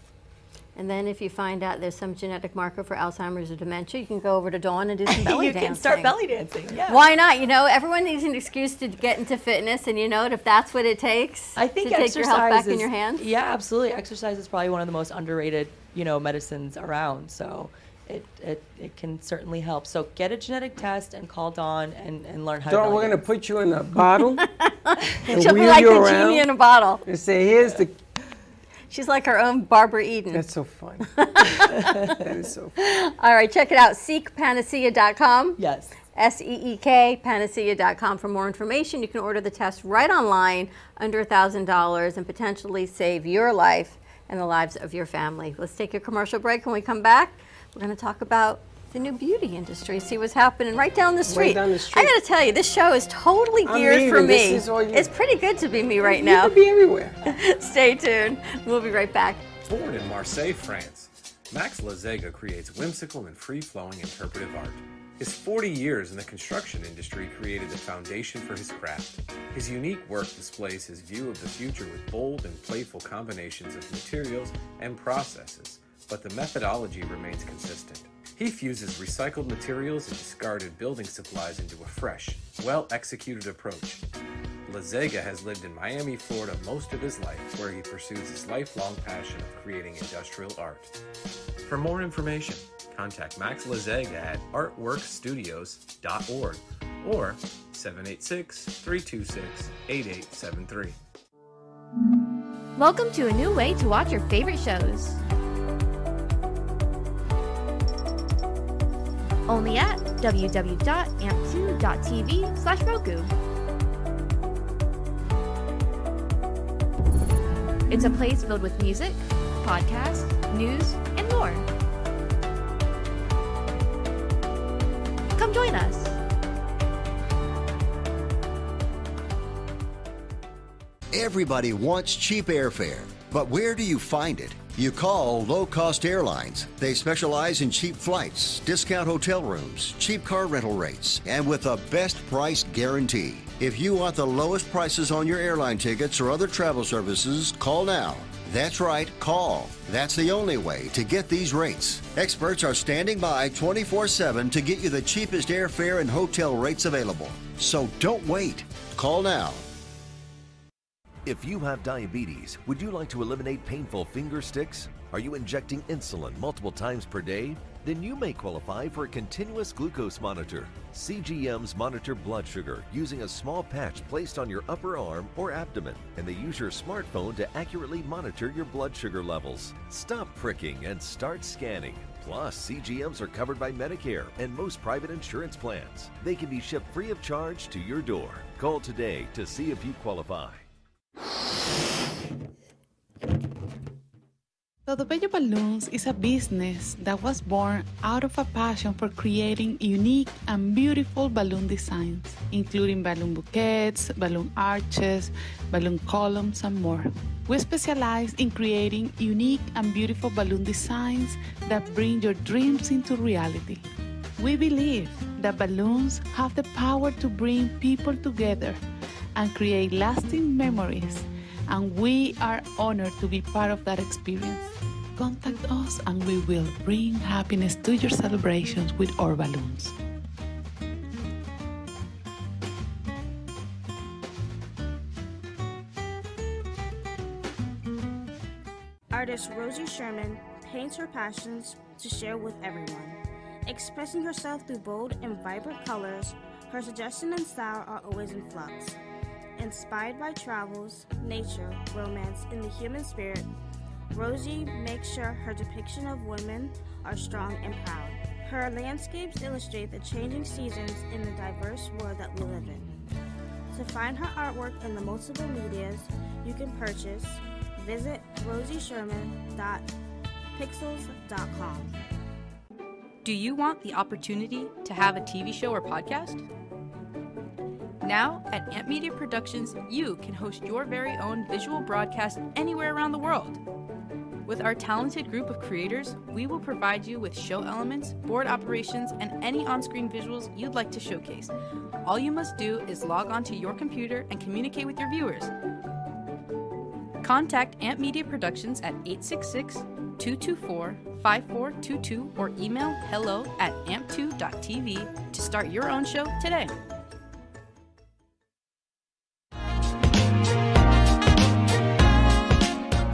And then if you find out there's some genetic marker for Alzheimer's or dementia, you can go over to Dawn and do some belly you dancing. can start belly dancing. Yeah. Why not? You know, everyone needs an excuse to get into fitness, and you know, if that's what it takes I think to take exercise your health back is, in your hands. Yeah, absolutely. Exercise is probably one of the most underrated, you know, medicines around. So it, it, it can certainly help. So get a genetic test and call Dawn and, and learn how to Dawn, belly we're going to put you in a bottle and She'll be wheel like you the around genie in a bottle. and say, here's the... She's like her own Barbara Eden. That's so fun. that is so funny. All right, check it out. SeekPanacea.com. Yes. S E E K, panacea.com for more information. You can order the test right online under $1,000 and potentially save your life and the lives of your family. Let's take a commercial break. When we come back, we're going to talk about the new beauty industry, see what's happening right down the street. down the street. I got to tell you, this show is totally I'm geared for me. This is all you- It's pretty good to be me right You now. could be everywhere. Stay tuned. We'll be right back. Born in Marseille, France, Max Lazega creates whimsical and free flowing interpretive art. His 40 years in the construction industry created the foundation for his craft. His unique work displays his view of the future with bold and playful combinations of materials and processes, but the methodology remains consistent. He fuses recycled materials and discarded building supplies into a fresh, well executed approach. Lazega has lived in Miami, Florida most of his life, where he pursues his lifelong passion of creating industrial art. For more information, contact Max Lazega at artworkstudios.org or 786 326 8873. Welcome to a new way to watch your favorite shows. Only at www.amp2.tv slash Roku. It's a place filled with music, podcasts, news, and more. Come join us. Everybody wants cheap airfare, but where do you find it? You call Low Cost Airlines. They specialize in cheap flights, discount hotel rooms, cheap car rental rates, and with a best price guarantee. If you want the lowest prices on your airline tickets or other travel services, call now. That's right, call. That's the only way to get these rates. Experts are standing by 24 7 to get you the cheapest airfare and hotel rates available. So don't wait. Call now. If you have diabetes, would you like to eliminate painful finger sticks? Are you injecting insulin multiple times per day? Then you may qualify for a continuous glucose monitor. CGMs monitor blood sugar using a small patch placed on your upper arm or abdomen, and they use your smartphone to accurately monitor your blood sugar levels. Stop pricking and start scanning. Plus, CGMs are covered by Medicare and most private insurance plans. They can be shipped free of charge to your door. Call today to see if you qualify. Todo Bello Balloons is a business that was born out of a passion for creating unique and beautiful balloon designs, including balloon bouquets, balloon arches, balloon columns, and more. We specialize in creating unique and beautiful balloon designs that bring your dreams into reality. We believe that balloons have the power to bring people together and create lasting memories, and we are honored to be part of that experience. Contact us and we will bring happiness to your celebrations with our balloons. Artist Rosie Sherman paints her passions to share with everyone. Expressing herself through bold and vibrant colors, her suggestion and style are always in flux. Inspired by travels, nature, romance, and the human spirit, Rosie makes sure her depiction of women are strong and proud. Her landscapes illustrate the changing seasons in the diverse world that we live in. To find her artwork in the multiple medias you can purchase, visit rosiesherman.pixels.com. Do you want the opportunity to have a TV show or podcast? Now, at Amp Media Productions, you can host your very own visual broadcast anywhere around the world. With our talented group of creators, we will provide you with show elements, board operations, and any on screen visuals you'd like to showcase. All you must do is log onto your computer and communicate with your viewers. Contact Amp Media Productions at 866 224 5422 or email hello at amp2.tv to start your own show today.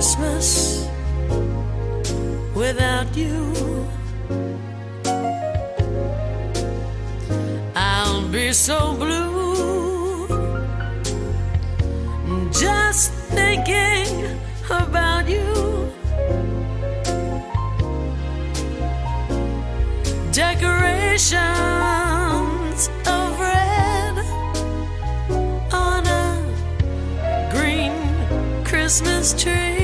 Christmas without you. I'll be so blue just thinking about you. Decorations of red on a green Christmas tree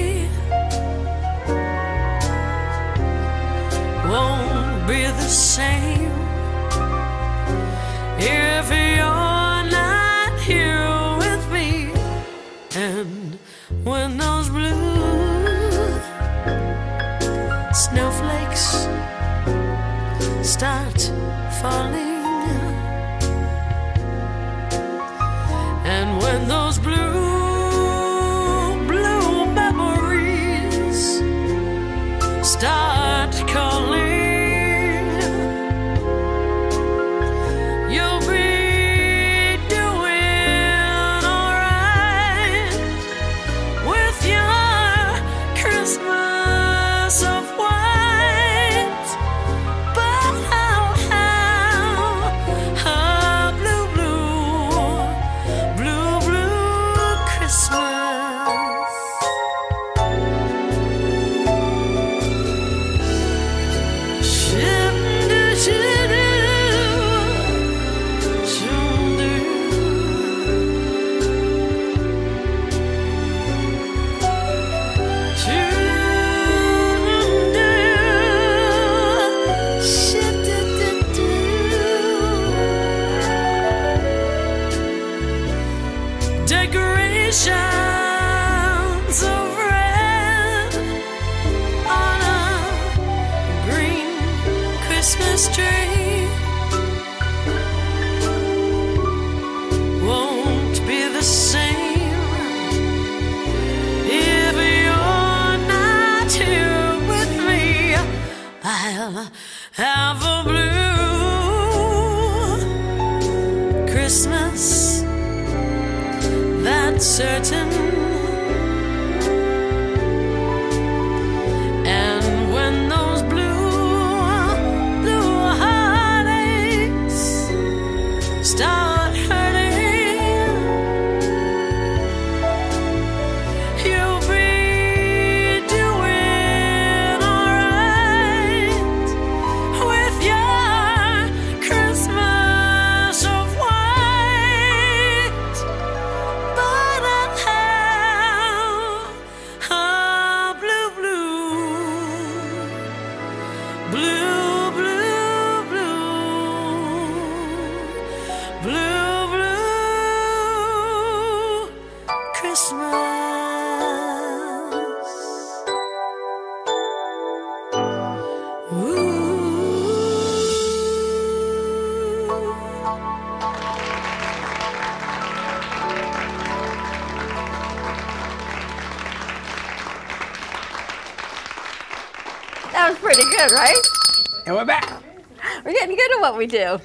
we do.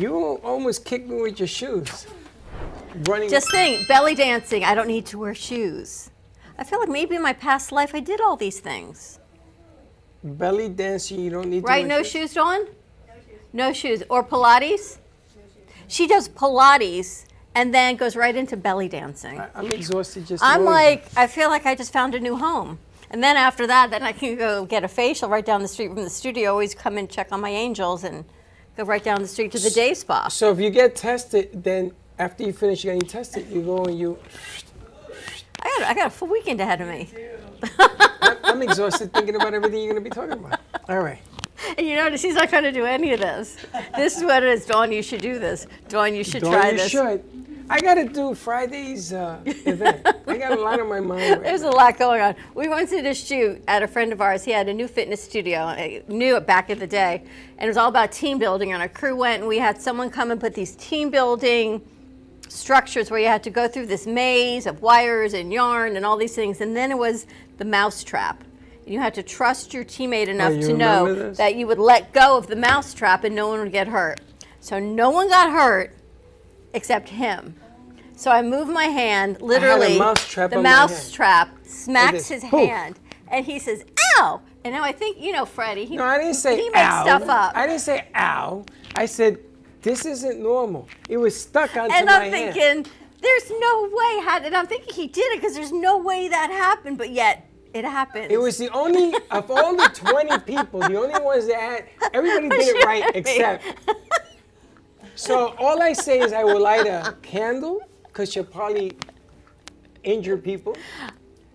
You almost kicked me with your shoes. Running. Just think, belly dancing, I don't need to wear shoes. I feel like maybe in my past life I did all these things. belly dancing. You don't need to. Right? wear No shoes, Dawn? No shoes. No shoes or Pilates? She does Pilates and then goes right into belly dancing. I'm exhausted just. I'm like, I feel like I just found a new home. And then after that, then I can go get a facial right down the street from the studio. Always come and check on my angels and go right down the street to the day spa. So if you get tested, then after you finish getting tested, you go and you. I got, I got a full weekend ahead of me. I'm, I'm exhausted thinking about everything you're going to be talking about. All right. And you notice he's not going to do any of this. This is what it is. Dawn, you should do this. Dawn, you should Dawn, try you this. should. I got to do Friday's uh, event. I got a lot on my mind right There's a lot going on. We went to this shoot at a friend of ours. He had a new fitness studio. I knew it back in the day. And it was all about team building. And our crew went and we had someone come and put these team building structures where you had to go through this maze of wires and yarn and all these things. And then it was the mouse trap. And you had to trust your teammate enough Oh, you to know this? that you would let go of the mouse trap and no one would get hurt. So no one got hurt except him. So I move my hand, literally. mouse the mouse trap smacks his Poof. hand, and he says, "Ow!" And now I think you know Freddie. He, No, I didn't say he makes ow. stuff up. I didn't say ow. I said this isn't normal. It was stuck onto and my I'm hand. thinking, there's no way. Had and I'm thinking he did it because there's no way that happened, but yet it happened. It was the only of all the 20 people, the only ones that had everybody did it right except. So all I say is I will light a candle because you'll probably injure people.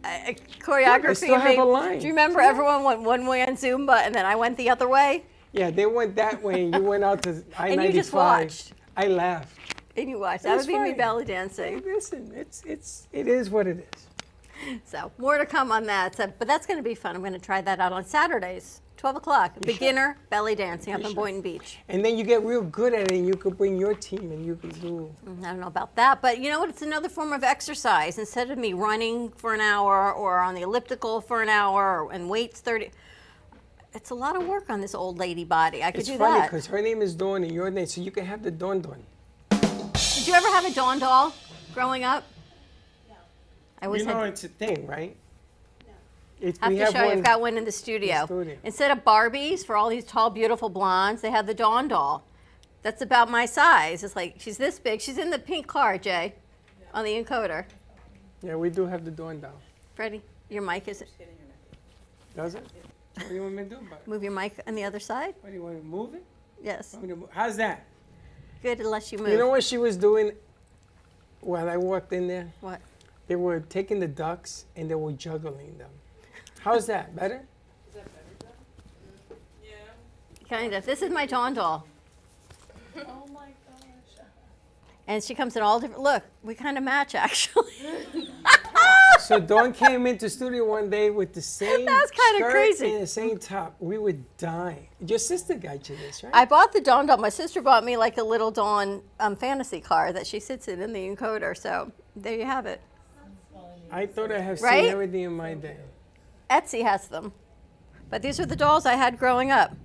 Uh, choreography. I still have a line. Do you remember everyone went one way on Zumba and then I went the other way? Yeah, they went that way and you went out to I-95. And you just watched. I laughed. And you watched. It That would be me belly dancing. Listen, it's it's it is what it is. So more to come on that. So, but that's going to be fun. I'm going to try that out on Saturdays, 12 o'clock. Beginner belly dancing up in Boynton Beach. And then you get real good at it and you could bring your team and you could do Mm, I don't know about that, but you know what? It's another form of exercise. Instead of me running for an hour or on the elliptical for an hour and weights 30, it's a lot of work on this old lady body. I could It's do funny that. because her name is Dawn and your name, so you can have the Dawn Dawn. Did you ever have a Dawn doll growing up? No. I always you know had. it's a thing, right? It's, have we to have show you. one. I've got one in the studio. studio. Instead of Barbies for all these tall, beautiful blondes, they have the Dawn doll. That's about my size. It's like she's this big. She's in the pink car, Jay, on the encoder. Yeah, we do have the Dawn doll. Freddie, your mic is. Does it? What do you want me to do about it? Move your mic on the other side. What do you want to move it? Yes. To move- How's that? Good, unless you move. You know what she was doing while I walked in there? What? They were taking the ducks and they were juggling them. How's that? Better? Is that better, John? Yeah. Kind of. This is my Dawn doll. Oh my gosh. And she comes in all different. Look, we kind of match actually. So Dawn came into studio one day with the same That's kinda crazy. and the same top. We were dying. Your sister got you this, right? I bought the Dawn doll. My sister bought me like a little Dawn um, fantasy car that she sits in in the encoder. So there you have it. I thought I have Right? seen everything in my day. Etsy has them. But these are the dolls I had growing up.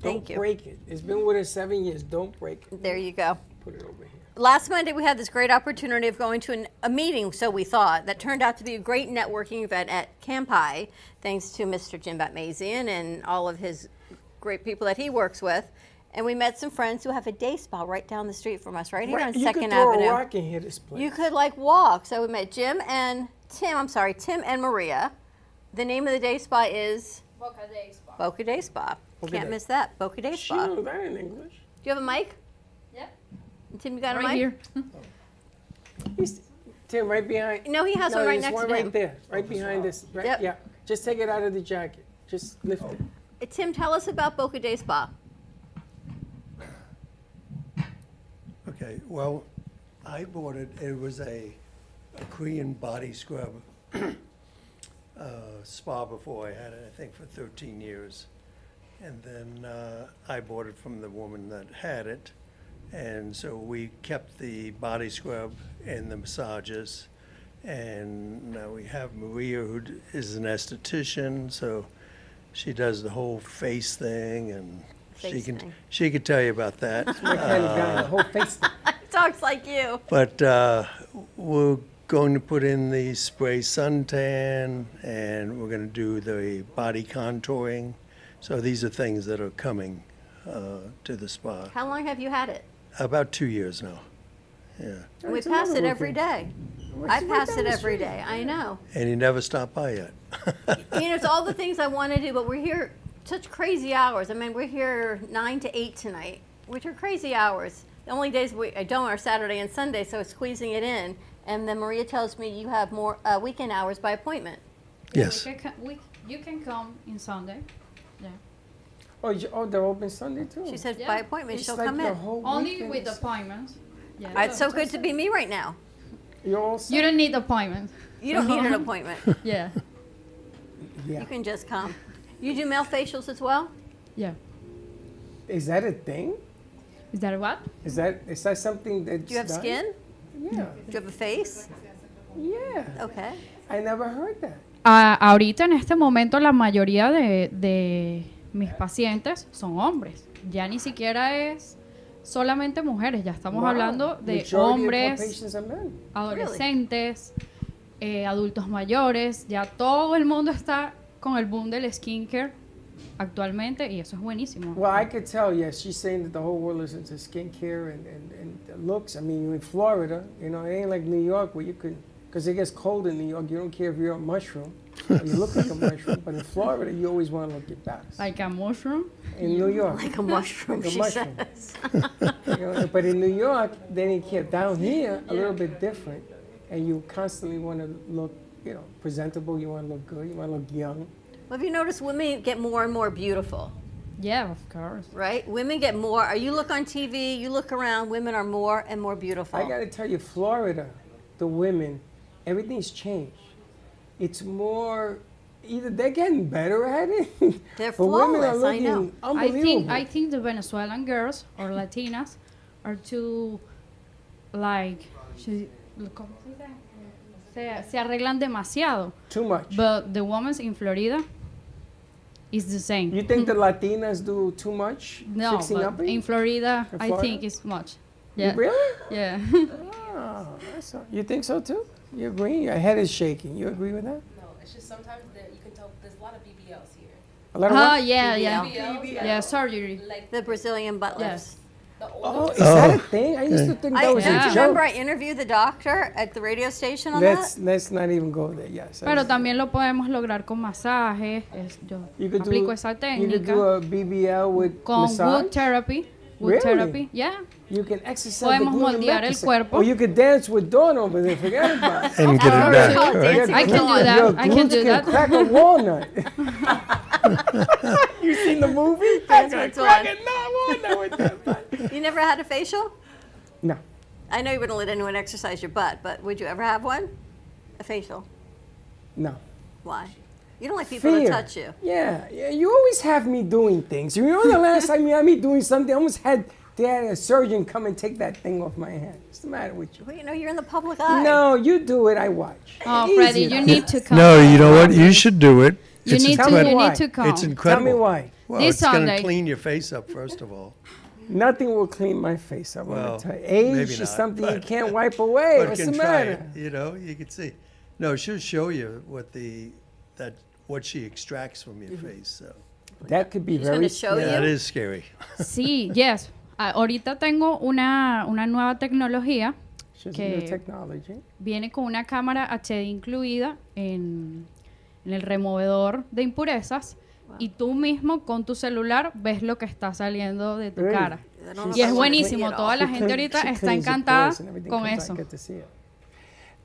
Thank Don't you. break it. It's been with us seven years. Don't break it. There you go. Put it over here. Last Monday, we had this great opportunity of going to an, a meeting, so we thought, that turned out to be a great networking event at Campi, thanks to Mr. Jim Batmazian and all of his great people that he works with. And we met some friends who have a day spa right down the street from us, right here on you Second could throw Avenue. a rock and hit this place. You could like walk. So we met Jim and Tim. I'm sorry, Tim and Maria. The name of the day spa is Boca Day Spa. Boca Day Spa. Boca Can't Day. miss that. Boca Day She Spa. knows Do that in English. Do you have a mic? Yep. Tim, you got a Right mic? here. He's, Tim, right behind. No, he has no, one right there's next one to right him. there, right behind this. Right, Yep. Yeah. Just take it out of the jacket. Just lift it. Uh, Tim, tell us about Boca Day Spa. Okay, well, I bought it, it was a, a Korean body scrub uh, spa before. I had it, I think, for 13 years. And then uh, I bought it from the woman that had it. And so we kept the body scrub and the massages. And now we have Maria, who is an esthetician, so she does the whole face thing, and she can thing. she could tell you about that. My kind of guy, Uh, the whole face. Talks like you. but uh, we're going to put in the spray suntan, and we're going to do the body contouring. So these are things that are coming uh, to the spa. How long have you had it? About two years now. Yeah. we it's pass it another every working- day. I pass it the every street. day. I know. And you never stopped by yet. you know, it's all the things I want to do, but we're here such crazy hours. I mean, we're here nine to eight tonight, which are crazy hours. The only days we I don't are Saturday and Sunday, so it's squeezing it in. And then Maria tells me you have more uh, weekend hours by appointment. Yes. We can, we, you can come in Sunday. Yeah. Oh, you, oh, they're open Sunday too. She said Yeah. by appointment It's she'll like come the in. Only weekend with is- appointments. Yeah. It's so good to be me right now. You're all You don't need appointment. You don't need an appointment. Yeah. Yeah. You can just come. You do male facials as well? Yeah. Is that a thing? Is that a what? Is that is that something that? Do you have skin? Yeah. Do you have a face? Yeah. Okay. I never heard that. Ah, ahorita en este momento la mayoría de, de mis pacientes son hombres. Ya ni siquiera es solamente mujeres, ya estamos Wow. hablando de hombres, adolescentes, eh, adultos mayores, ya todo el mundo está con el boom del skincare actualmente y eso es buenísimo. Well, I could tell, yes, she's saying that the whole world is into skincare and, and, and looks. I mean, you're in Florida, you know, it ain't like New York where you can, because it gets cold in New York, you don't care if you're a mushroom, or you look like a mushroom, but in Florida, you always want to look your best. Like a mushroom? In New York. Like a mushroom, Like a she mushroom. says. You know, but in New York, they didn't care. Down here, a little bit different, and you constantly want to look, you know, presentable. You want to look good. You want to look young. Well, have you noticed women get more and more beautiful? Yeah, of course. Right? Women get more. Or you look on TV, you look around, women are more and more beautiful. I got to tell you, Florida, the women, everything's changed. It's more. Either they're getting better at it, They're but women are flawless, I know. looking I think I think the Venezuelan girls or Latinas are too like she, ¿cómo se dice? se, se arreglan demasiado. Too much. But the women in Florida is the same. You think the Latinas do too much no, fixing but up? in Florida, In I think it's much. Yeah. Really? Yeah. Oh, you think so too? You agree? Your head is shaking. You agree with that? No, it's just sometimes that you can tell there's a lot of BBLs here. A lot of Oh what? yeah, yeah, BBL? yeah. Surgery. Like the Brazilian butt Yes. Oh, is that a thing? I used to think that I, was don't a joke. remember I interviewed the doctor at the radio station on Let's that? let's not even go there. Yes. Pero también lo podemos lograr con masajes. es- yo You could aplico do, esa You could técnica do a BBL with con massage. wood therapy. Wood Really? therapy. Yeah. You can exercise Podemos the glute moldear el cuerpo. Or you could dance with Dawn over there. Forget about it. And get it back, right? I can do that. Your I can glutes do that. crack a walnut. you seen the movie? That's Crack what's a walnut with that. Butt. You never had a facial? No. I know you wouldn't let anyone exercise your butt, but would you ever have one? A facial? No. Why? You don't like people Fear. to touch you. Yeah, yeah, you always have me doing things. You remember the last time you had me doing something? I almost had they had a surgeon come and take that thing off my hand. What's the matter with you? Well, you know, you're in the public eye. No, you do it. I watch. Oh, Easy Freddie, you need to come. No, you know what? You should do it. You It's need to. You need to come. It's incredible. Tell me why. Well, This it's going to clean your face up first of all. Nothing will clean my face. I want Well, to tell you. Age maybe is not, something you can't wipe away. What's the matter? it, You know, you can see. No, she'll show you what the that what she extracts from your face. So That could be She's very. scary. you? that is scary. Sí, yes. Ah, Ahorita tengo una, una nueva tecnología She's que new technology. viene con una cámara HD incluida en, en el removedor de impurezas y tú mismo con tu celular ves lo que está saliendo de tu Really? cara. Know Y es buenísimo, toda la gente ahorita está encantada con eso. I get to see it.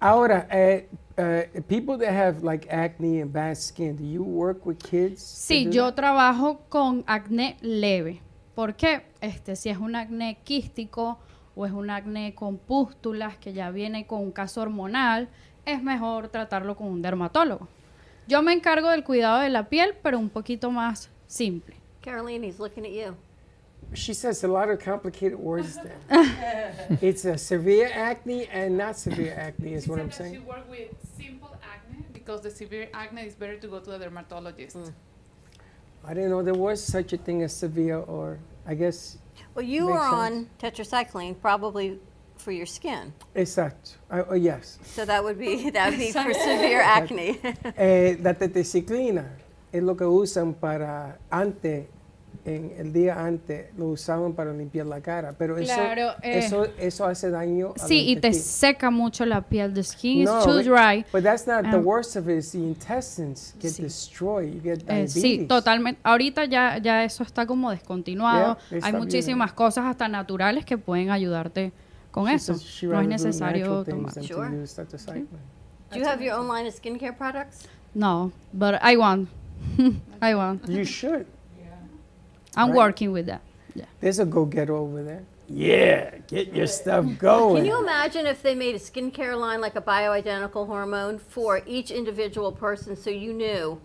Ahora, eh, eh, people that have like acne and bad skin, do you work with kids? Sí, yo that? trabajo con acné leve. ¿Por qué? Este, si es un acné quístico o es un acné con pústulas que ya viene con un caso hormonal, es mejor tratarlo con un dermatólogo. Yo me encargo del cuidado de la piel, pero un poquito más simple. Caroline, he's looking at you. She says a lot of complicated words there. it's a severe acne and not severe acne, is what I'm saying. She saying. work with simple acne because the severe acne is better to go to a dermatologist. I didn't know there was such a thing as severe, or I guess. Well, you Makes are sense. on tetracycline probably for your skin. Exacto. Uh, oh, yes. So that would be that would be for severe acne. Eh, la tetraciclina es lo que usan para antes, en el día antes, lo usaban para limpiar la cara, pero eso, Claro, eh. eso, eso hace daño a Sí, y te seca mucho la piel. The skin is No, too but- dry. But that's not the Um, worst of it. Is the intestines get destroyed. You get Eh, sí, totalmente. Ahorita ya, ya eso está como descontinuado. Yeah, Hay muchísimas cosas hasta naturales que pueden ayudarte con She eso. No es necesario tomar. Sure. tetracycline. Do you have your own line of skincare products? No, but I want. I want. You should. I'm Right. working with that. Yeah. There's a go-getter over there. Yeah, get your stuff going. Can you imagine if they made a skincare line like a bioidentical hormone for each individual person so you knew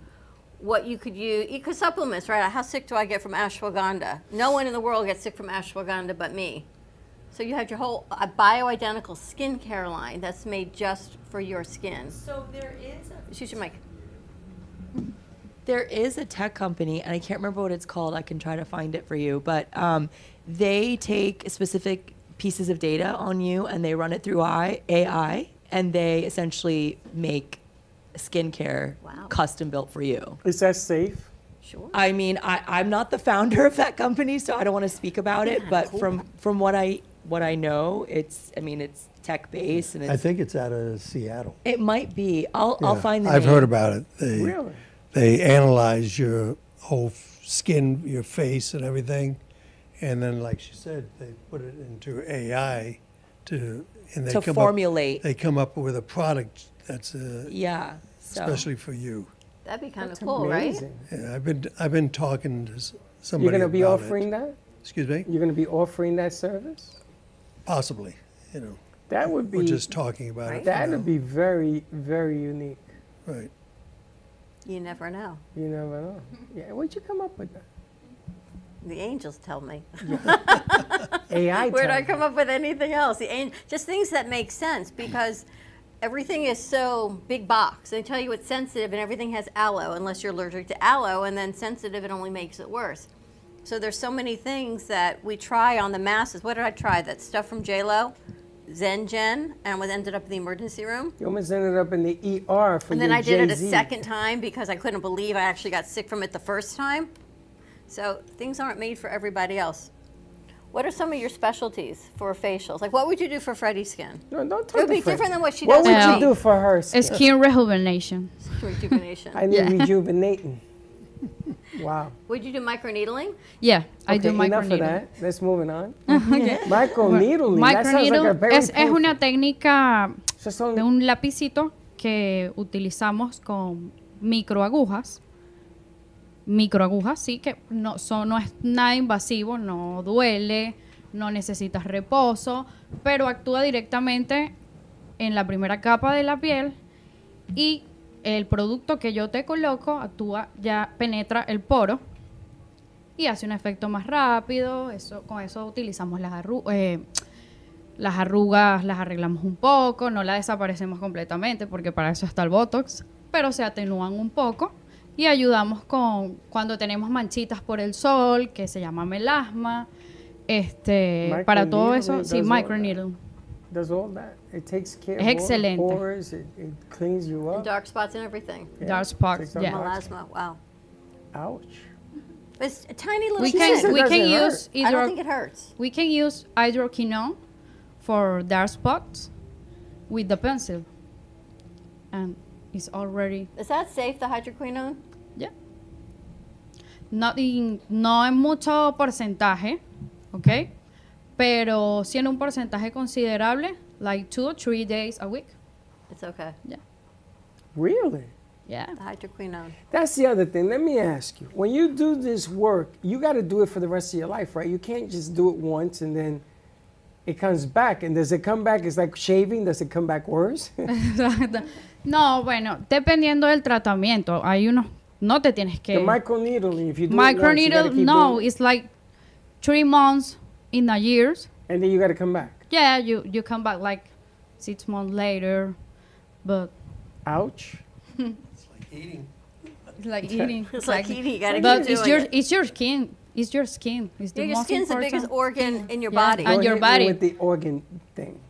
what you could use? Because supplements, right? How sick do I get from ashwagandha? No one in the world gets sick from ashwagandha but me. So you had your whole a bioidentical skincare line that's made just for your skin. So there is a Shoot your mic. There is a tech company, and I can't remember what it's called. I can try to find it for you, but um, they take specific pieces of data on you and they run it through I- AI, and they essentially make skincare custom built for you. Is that safe? Sure. I mean, I, I'm not the founder of that company, so I don't want to speak about it. Yeah, But cool. from from what I what I know, it's I mean it's tech based and it's, I think it's out of Seattle. it might be. I'll I'll Yeah, find the I've name. heard about it. They Really? They analyze your whole skin, your face, and everything, and then, like she said, they put it into AI to and they To come formulate. Up, they come up with a product that's uh, Yeah, so- especially for you. That'd be kind of cool, amazing. Yeah, I've been I've been talking to s- somebody. You're going to be about it. offering that? Excuse me. You're going to be offering that service? Possibly, you know. That would be. We're just talking about it. That would be very, very unique. Right. You never know. You never know. Yeah, where'd you come up with that? The angels tell me. AI Where'd I come up with anything else? The an- just things that make sense because everything is so big box. They tell you it's sensitive and everything has aloe unless you're allergic to aloe, and then sensitive it only makes it worse. So there's so many things that we try on the masses. What did I try? That stuff from J Lo, Zen Gen, and was ended up in the emergency room. You almost ended up in the ER for the And then I did it a second time because I couldn't believe I actually got sick from it the first time. So things aren't made for everybody else. What are some of your specialties for facials? Like, what would you do for Freddie's skin? No, don't It would to be Fred. different than what she What does. What would for you do for her skin? Skin rejuvenation. Rejuvenation. I need Yeah. rejuvenating. Wow. Would you do microneedling? Yeah, I do Okay, enough of microneedling. that. Let's moving on. Okay. Microneedling. That sounds like es, es una técnica de un lapicito que utilizamos con microagujas. Microagujas, sí, que no, son, no es nada invasivo, no duele, no necesitas reposo, pero actúa directamente en la primera capa de la piel y el producto que yo te coloco actúa, ya penetra el poro y hace un efecto más rápido. Eso, con eso utilizamos las, eh, las arrugas, las arreglamos un poco, no las desaparecemos completamente porque para eso está el Botox, pero se atenúan un poco y ayudamos con cuando tenemos manchitas por el sol, que se llama melasma, este, para todo eso, sí, microneedle. Does all that. It takes care Es of all the pores. It, it cleans you And dark spots and everything. Yeah, Dark spots, yeah. Melasma. Wow. Ouch. It's a tiny little. We can we can doesn't use I don't think it hurts. We can use hydroquinone for dark spots with the pencil, and it's already Is that safe? The hydroquinone? yeah. Not in- no en mucho porcentaje, ¿ok? Pero sí en un porcentaje considerable, like two or three days a week. It's okay. Yeah. Really? Yeah. The hydroquinone. That's the other thing. Let me ask you. When you do this work, you got to do it for the rest of your life, right? You can't just do it once and then it comes back. And does it come back? It's like shaving. Does it come back worse? No, bueno, dependiendo del tratamiento, hay unos, no te tienes que... The microneedling, if you do it once, you keep no, doing it. it's like three months in a year. And then you got to come back. Yeah, you you come back like six months later, but Ouch. It's like eating. it's like eating. It's like eating, you gotta but keep it's your it. it's your skin. It's your skin. It's the Yeah, your most skin's the biggest organ in your Yeah, body. and Don't your body. With the organ thing.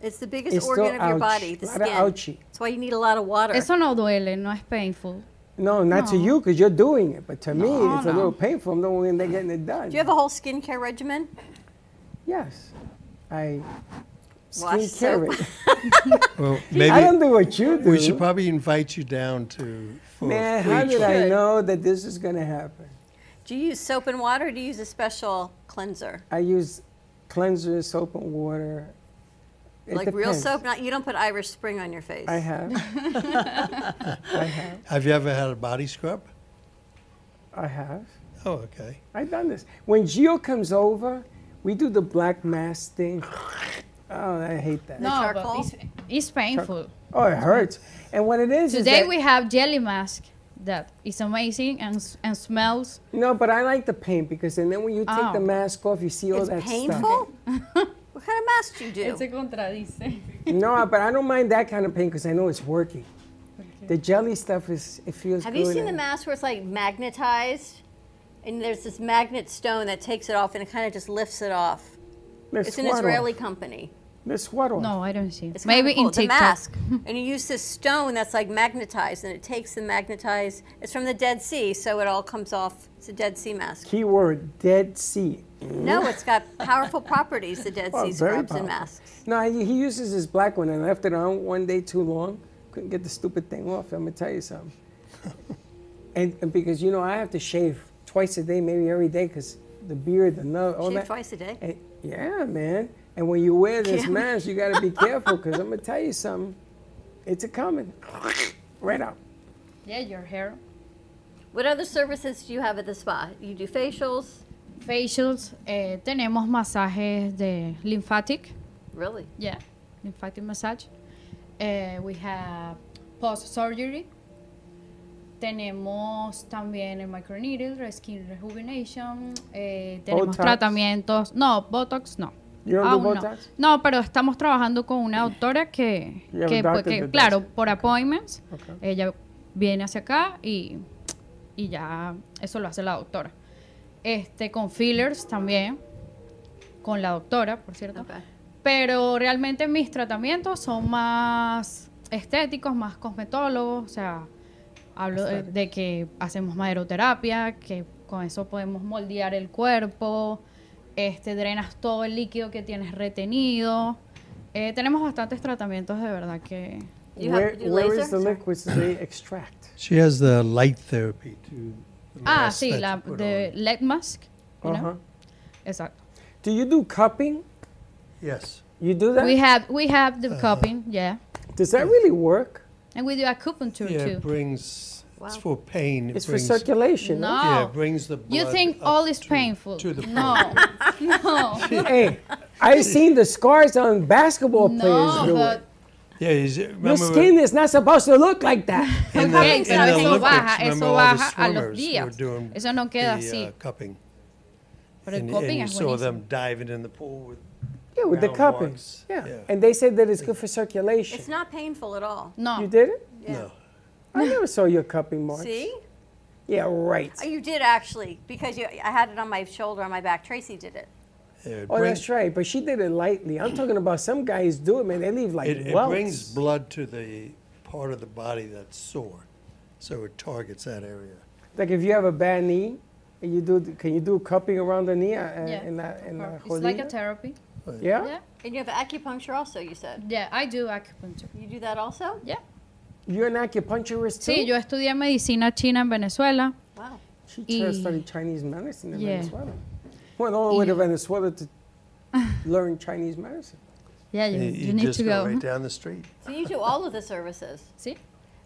It's the biggest It's organ still of your body, the Lot of skin. ouchie. That's why you need a lot of water. Eso no duele, no es painful. No, not to you because you're doing it. But to me, No, it's a little painful. I'm the one when they're getting it done. Do you have a whole skincare regimen? Yes. I Wash skincare soap. it. Well, maybe I don't do what you do. We should probably invite you down to. For Man, a how did trial. I know that this is going to happen? Do you use soap and water or do you use a special cleanser? I use cleanser, soap, and water. It like real soap? Not you don't put Irish Spring on your face. I have. I have. Have you ever had a body scrub? I have. Oh, okay. I've done this. When Gio comes over, we do the black mask thing. Oh, I hate that. No, but it's, it's painful. Oh, it hurts. And what it is is Today that- we have jelly mask that is amazing and and smells. No, but I like the paint because and then when you take Oh. the mask off, you see all It's that painful? what kind of mask do you do? It se contradice. stuff. No, but I don't mind that kind of paint because I know it's working. The jelly stuff is it feels Have good. you seen the mask where it's like magnetized? And there's this magnet stone that takes it off and it kind of just lifts it off. Lifts it's an Israeli off? company. The swaddle. No, I don't see. It's Maybe kinda cool. in TikTok. The mask. and you use this stone that's like magnetized, and it takes the magnetized. It's from the Dead Sea, so it all comes off. It's a Dead Sea mask. Keyword Dead Sea. No, it's got powerful properties. The Dead Oh, Sea very scrubs and powerful. masks. No, he, he uses his black one and left it on one day too long. Couldn't get the stupid thing off. I'm gonna tell you something. and, and because you know I have to shave twice a day, maybe every day, because the beard, the nose, all Shave that. twice a day. And- yeah, man. And when you wear this Yeah. mask, you gotta be careful, because I'm gonna tell you something. It's a coming. Right out. Yeah, your hair. What other services do you have at the spa? You do facials. Facials. Eh, tenemos masajes de lymphatic. Really? Yeah, lymphatic massage. Eh, we have post surgery. Tenemos también el microneedle, skin rejuvenation. eh, tenemos Botox. tratamientos. No, Botox no. Aún no. Botox? No, pero estamos trabajando con una doctora que, que, que, claro, por appointments, Okay. ella viene hacia acá y, y ya eso lo hace la doctora. Este, con fillers también, con la doctora, por cierto. Pero realmente mis tratamientos son más estéticos, más cosmetólogos, o sea, hablo de, de que hacemos maderoterapia, que con eso podemos moldear el cuerpo, este, drenas todo el líquido que tienes retenido. Eh, tenemos bastantes tratamientos de verdad que... Where, where is the liquids they extract? She has the light therapy too. the Ah, mask sí, la de leg mask. you know? Uh-huh. Exacto. Do you do cupping? Yes. You do that? We have we have the Uh-huh. cupping, yeah, Does that really work? And we do acupuncture Yeah, too. it brings. It's for pain. It It's for circulation, no? Yeah, it brings the. You think up all is to- painful? to the no, no, hey, I've seen the scars on basketball players no, do but it. Yeah, is it, Your skin is not supposed to look like that. in the, Okay, in pero the eso Olympics, baja, remember eso all the baja a los swimmers were días. doing Eso no queda the, así. Uh, cupping. Pero el and, cupping and es you saw them diving in the pool with. Yeah, with the round cupping. marks. Yeah. and they said that it's good for circulation. It's not painful at all. No. You did it? Yeah. No. I never saw your cupping marks. See? Yeah, right. Oh, you did actually, because you, I had it on my shoulder, on my back. Tracy did it. Yeah, it Oh, brings- that's right. But she did it lightly. I'm talking about some guys do it, man. They leave like it, it brings blood to the part of the body that's sore, so it targets that area. Like if you have a bad knee, and you do, can you do cupping around the knee? Uh, Yeah. In that, in the It's like a rodilla? Therapy. Yeah? Yeah. And you have acupuncture also, you said. Yeah, I do acupuncture. You do that also? Yeah. You're an acupuncturist too? Sí, yo estudié medicina china en Venezuela. Wow. She Y- tried to study Chinese medicine in Yeah. Venezuela. Went all the way to Venezuela to learn Chinese medicine. Yeah, you, You, you you need just to go go. right down the street. So you do all of the services. See?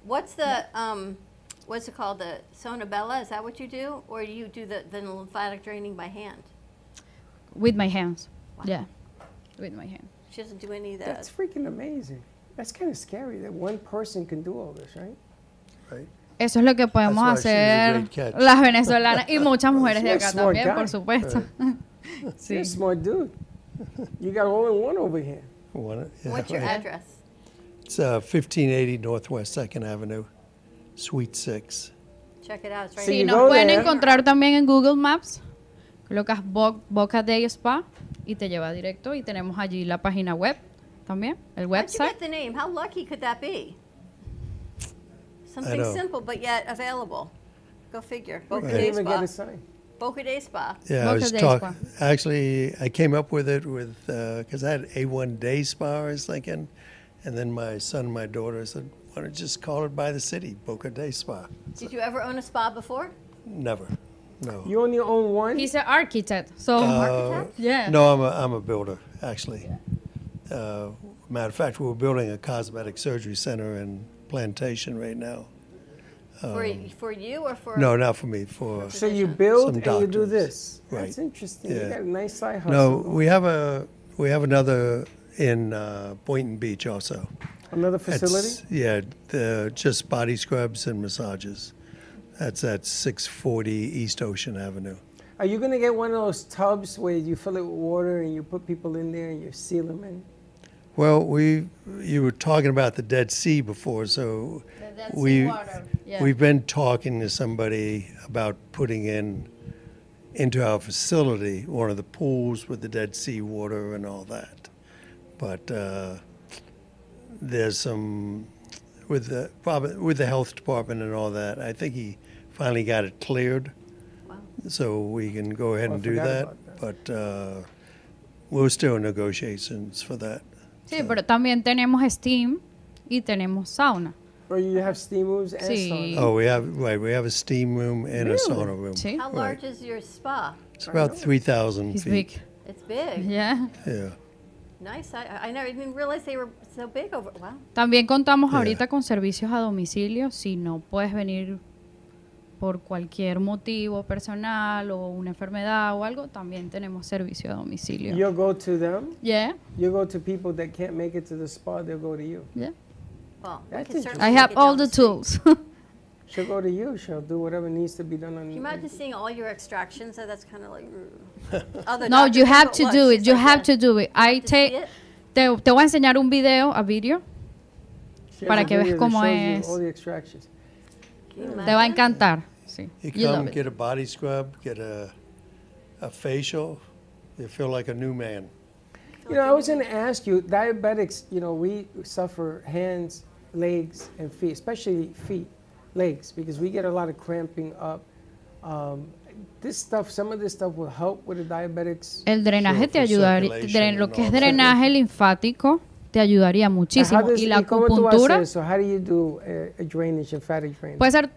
What's the um, what's it called? The sonabella? Is that what you do, or do you do the, the lymphatic draining by hand? With my hands. Yeah. With my hand. She doesn't do any of that. That's freaking amazing. That's kind of scary that one person can do all this, right? Right. Eso es lo que podemos hacer great catch. las venezolanas y muchas mujeres de acá smart también, guy. por supuesto. You're a smart dude. You got all in one over here. One- yeah, What's your right. address? It's uh, 1580 Northwest Second Avenue, Suite Six. Check it out. It's right Sí, nos pueden encontrar también en Google Maps. Colocas Bo- Boca Day Spa y te lleva directo. Y tenemos allí la página web también, el How'd you website. get the name? How lucky could that be? Something simple but yet available. Go figure. Boca Couldn't Day even Spa. get a sign. Boca Day Spa. Yeah, I was Day talking. Spa. Actually, I came up with it with uh, because I had A1 Day Spa. I was thinking, and then my son, and my daughter said, "Why don't you just call it by the city, Boca Day Spa?" Did you ever own a spa before? Never, no. You only own one? He's an architect. So, Uh, yeah. No, I'm a, I'm a builder, actually. Uh, matter of fact, we're building a cosmetic surgery center in Plantation right now. for, Um, for you or for? no, not for me. For So you build some and you do this. Right. That's interesting. You got a nice side hustle. No, we have a we have another in uh, Boynton Beach also. Another That's- facility? yeah, the, just body scrubs and massages. That's at 640 East Ocean Avenue. Are you going to get one of those tubs where you fill it with water and you put people in there and you seal them in? Well, we you were talking about the Dead Sea before, so The Dead Sea we water, yeah. we've been talking to somebody about putting in into our facility one of the pools with the Dead Sea water and all that. but uh, there's some with the prob- with the health department and all that. I think he finally got it cleared, so we can go ahead I and do that. But uh, we're still in negotiations for that. Sí, pero también tenemos steam y tenemos sauna. Or you have steam rooms and Sí. sauna. Oh, we have right. We have a steam room and a Really? sauna room. Sí. How Right. large is your spa? It's about three thousand feet. big. It's big. Yeah. Yeah. Nice. I, I never even realized they were so big over. Wow. También contamos Yeah. ahorita con servicios a domicilio. Si no puedes venir por cualquier motivo personal o una enfermedad o algo, también tenemos servicio a domicilio. You'll go to them. Yeah. You go to people that can't make it to the spa. They'll go to you. Yeah. Well, we I have all the tools. She'll go to you. She'll do whatever needs to be done on Can you imagine seeing all your extractions? So that's kind of like. mm. Other no, you have to do it. You like, have "Yeah." to do it. I take. it? Te, te voy a enseñar un video, a video, She para que veas that cómo you es. All the extractions. Can you Te va a encantar. Sí. You You love come it. get a body scrub, get a a facial. You feel like a new man. You know, I was going to ask you, diabetics, you know, we suffer hands, legs, and feet, especially feet, legs, because we get a lot of cramping up. Um, this stuff, some of this stuff will help with the diabetics. El drenaje te ayudaría, lo que es drenaje linfático te ayudaría how muchísimo. does- Y la y cómo tú acupuntura haces? How do you do a, a drainage, lymphatic drainage? puede ser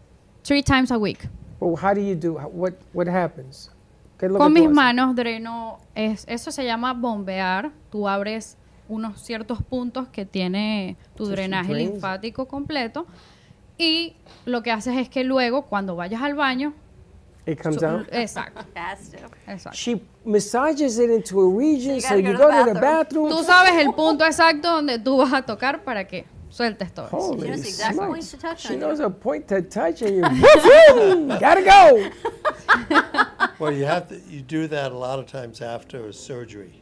three times a week. Well, how do you do? how- What what happens? ¿Qué es lo Con mis manos dreno, es, eso se llama bombear. Tú abres unos ciertos puntos que tiene tu So drenaje linfático completo. Y lo que haces es que luego, cuando vayas al baño, It comes so- out. exacto, exacto. She massages it into a region, So you go to the bathroom. Tú sabes el punto exacto donde tú vas a tocar para que sueltes todo. eso. Holy She knows exact points to touch She on knows you. a point to touch, and you woo-hoo, gotta go. Well, you have to. You do that a lot of times after a surgery.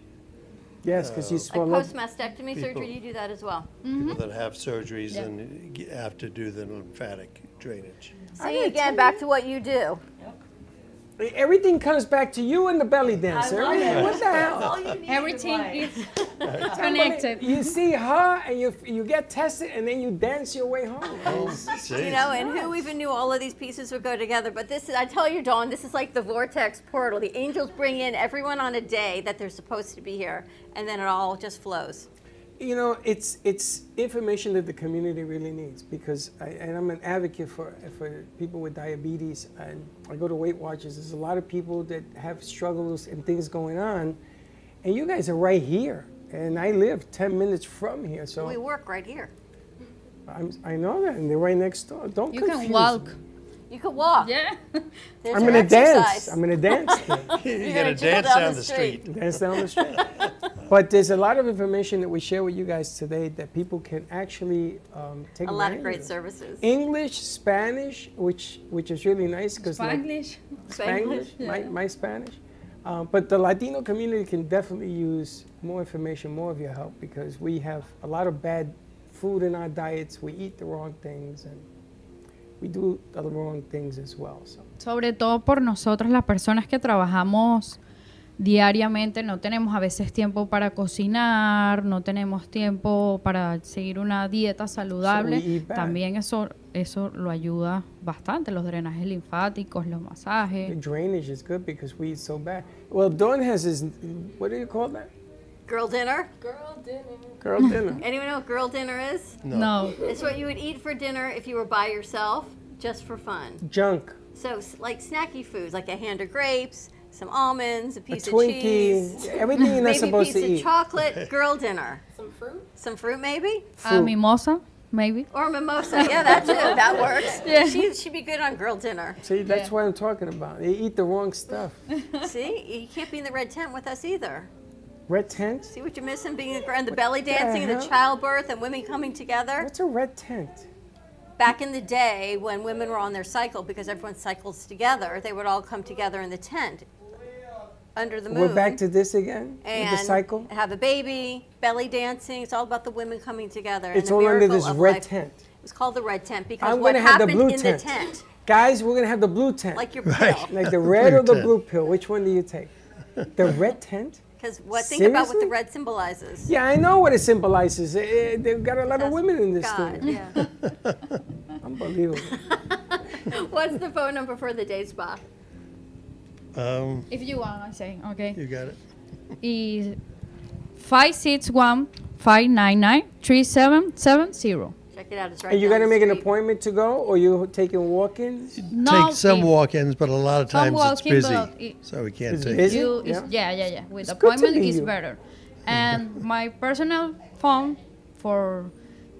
Yes, because you uh, Like swell post mastectomy People- surgery, you do that as well. People mm-hmm. that have surgeries and have to do the lymphatic drainage. See again, back to what you do. Everything comes back to you and the belly dancer. love Everything- it. What the hell? Everything is connected. You see her, and you you get tested, and then you dance your way home. Oh, you know, and who even knew all of these pieces would go together? But this is, I tell you, Dawn, this is like the vortex portal. The angels bring in everyone on a day that they're supposed to be here, and then it all just flows. You know, it's it's information that the community really needs because I, and I'm an advocate for for people with diabetes and I go to Weight Watchers. There's a lot of people that have struggles and things going on, and you guys are right here, and I live 10 minutes from here, so we work right here. I'm, I know that, and they're right next door. Don't You can walk. me. You could walk. Yeah. There's I'm gonna dance. I'm gonna dance. there. You're, gonna gonna, jiggle dance down down, the the street. dance down the street. but there's a lot of information that we share with you guys today that people can actually um, take A lot of advantage great services. English, Spanish, which which is really nice because Spanish, Spanglish, my, my Spanish. Um, but the Latino community can definitely use more information, more of your help because we have a lot of bad food in our diets. We eat the wrong things and we do the wrong things as well. So. Sobre todo por nosotros, las personas que trabajamos diariamente, no tenemos a veces tiempo para cocinar, no tenemos tiempo para seguir una dieta saludable. So. También eso, eso lo ayuda bastante, los drenajes linfáticos, los The masajes. drainage is good because we eat so bad. Well, Dawn has his, what do you call that? Girl dinner. Girl dinner. Girl dinner. Anyone know what girl dinner is? No. It's what you would eat for dinner if you were by yourself, just for fun. Junk. So, like snacky foods, like a hand of grapes, some almonds, a piece of Twinkie, cheese, everything you're not maybe a piece of chocolate. Girl dinner. Some fruit. Some fruit, maybe, A uh, mimosa, maybe. or mimosa. Yeah, that too. That works. Yeah. She she'd be good on girl dinner. See, that's what I'm talking about. They eat the wrong stuff. See, you can't be in the red tent with us either. Red tent? See what you're missing? Being in the, and the belly dancing, and the childbirth, and women coming together. What's a red tent? Back in the day, when women were on their cycle, because everyone cycles together, they would all come together in the tent under the moon. We're back to this again? and the cycle? have a baby, belly dancing. It's all about the women coming together. and It's the all under this red life. tent. It was called the red tent because I'm what gonna have the happened blue in tent. the tent, Guys, we're gonna have the blue tent. like your Right. pill. Like the red or the tent. blue pill. Which one do you take? The red tent? Because what? Think about what the red symbolizes. Yeah, I know what it symbolizes. Eh, eh, they've got a lot of women in this God, thing. yeah. Unbelievable. What's the phone number for the day spa? Um, If you want, I say, okay. you got it. Is 561 599 3770. Check it out. It's right And you down got to the make an appointment to go, or you taking walk-ins? No, take some walk-ins, but a lot of times it's busy, it- so we can't It's take. busy? You, Yeah. yeah, yeah, yeah. With It's appointment is you. better. And my personal phone for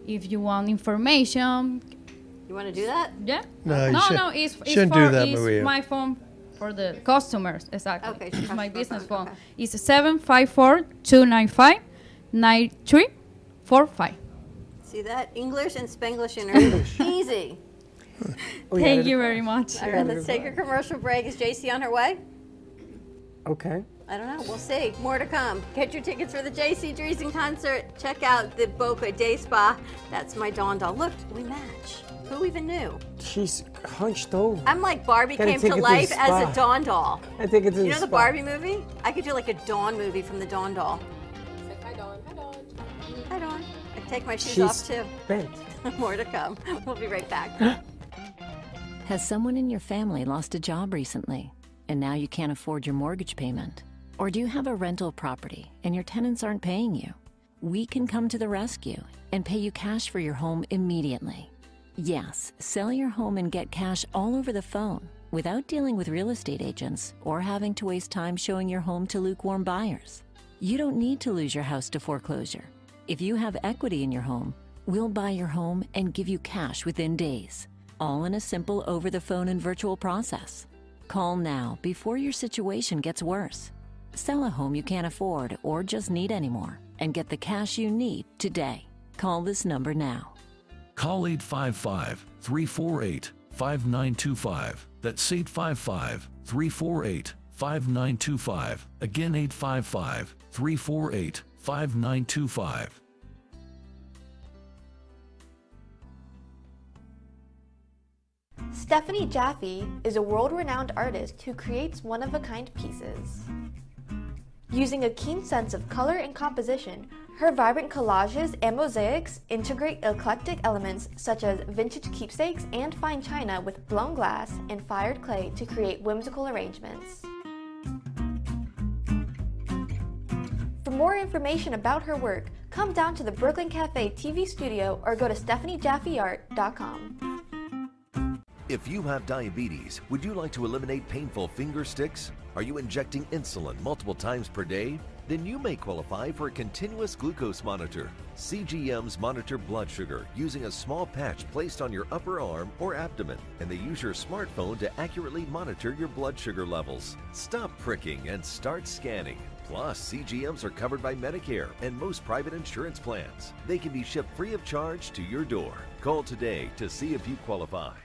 if you want information. You want to do that? Yeah. No, you no, should- no. It's, it's shouldn't for do that, it's Maria. my phone for the customers. Exactly. Okay, It's my business phone, phone. It's seven five four two nine five nine three four five. See that? English and Spanglish are easy. Oh, yeah, Thank you very much. All right, let's take a commercial break. Is JC on her way? Okay. I don't know. We'll see. More to come. Get your tickets for the JC Dreesen concert. Check out the Boca Day Spa. That's my Dawn doll. Look, we match. Who even knew? She's hunched over. I'm like Barbie Gotta came to it to life as a Dawn doll. I think it's in You know the spa. Barbie movie? I could do like a Dawn movie from the Dawn doll. Hi, Dawn. Hi, Dawn. Hi, Dawn. I can take my shoes She's off too. bent. More to come. We'll be right back. Has someone in your family lost a job recently and now you can't afford your mortgage payment? Or do you have a rental property and your tenants aren't paying you? We can come to the rescue and pay you cash for your home immediately. Yes, sell your home and get cash all over the phone without dealing with real estate agents or having to waste time showing your home to lukewarm buyers. You don't need to lose your house to foreclosure. If you have equity in your home, we'll buy your home and give you cash within days, all in a simple over the phone and virtual process. Call now before your situation gets worse. Sell a home you can't afford or just need anymore and get the cash you need today. Call this number now. Call 855 348 5925. That's 855 348 5925. Again, 855 348 5925. Stephanie Jaffe is a world renowned artist who creates one of a kind pieces. Using a keen sense of color and composition, her vibrant collages and mosaics integrate eclectic elements such as vintage keepsakes and fine china with blown glass and fired clay to create whimsical arrangements. For more information about her work, come down to the Brooklyn Cafe TV studio or go to stephaniejaffeart.com. If you have diabetes, would you like to eliminate painful finger sticks? Are you injecting insulin multiple times per day? Then you may qualify for a continuous glucose monitor. CGMs monitor blood sugar using a small patch placed on your upper arm or abdomen, and they use your smartphone to accurately monitor your blood sugar levels. Stop pricking and start scanning. Plus, CGMs are covered by Medicare and most private insurance plans. They can be shipped free of charge to your door. Call today to see if you qualify.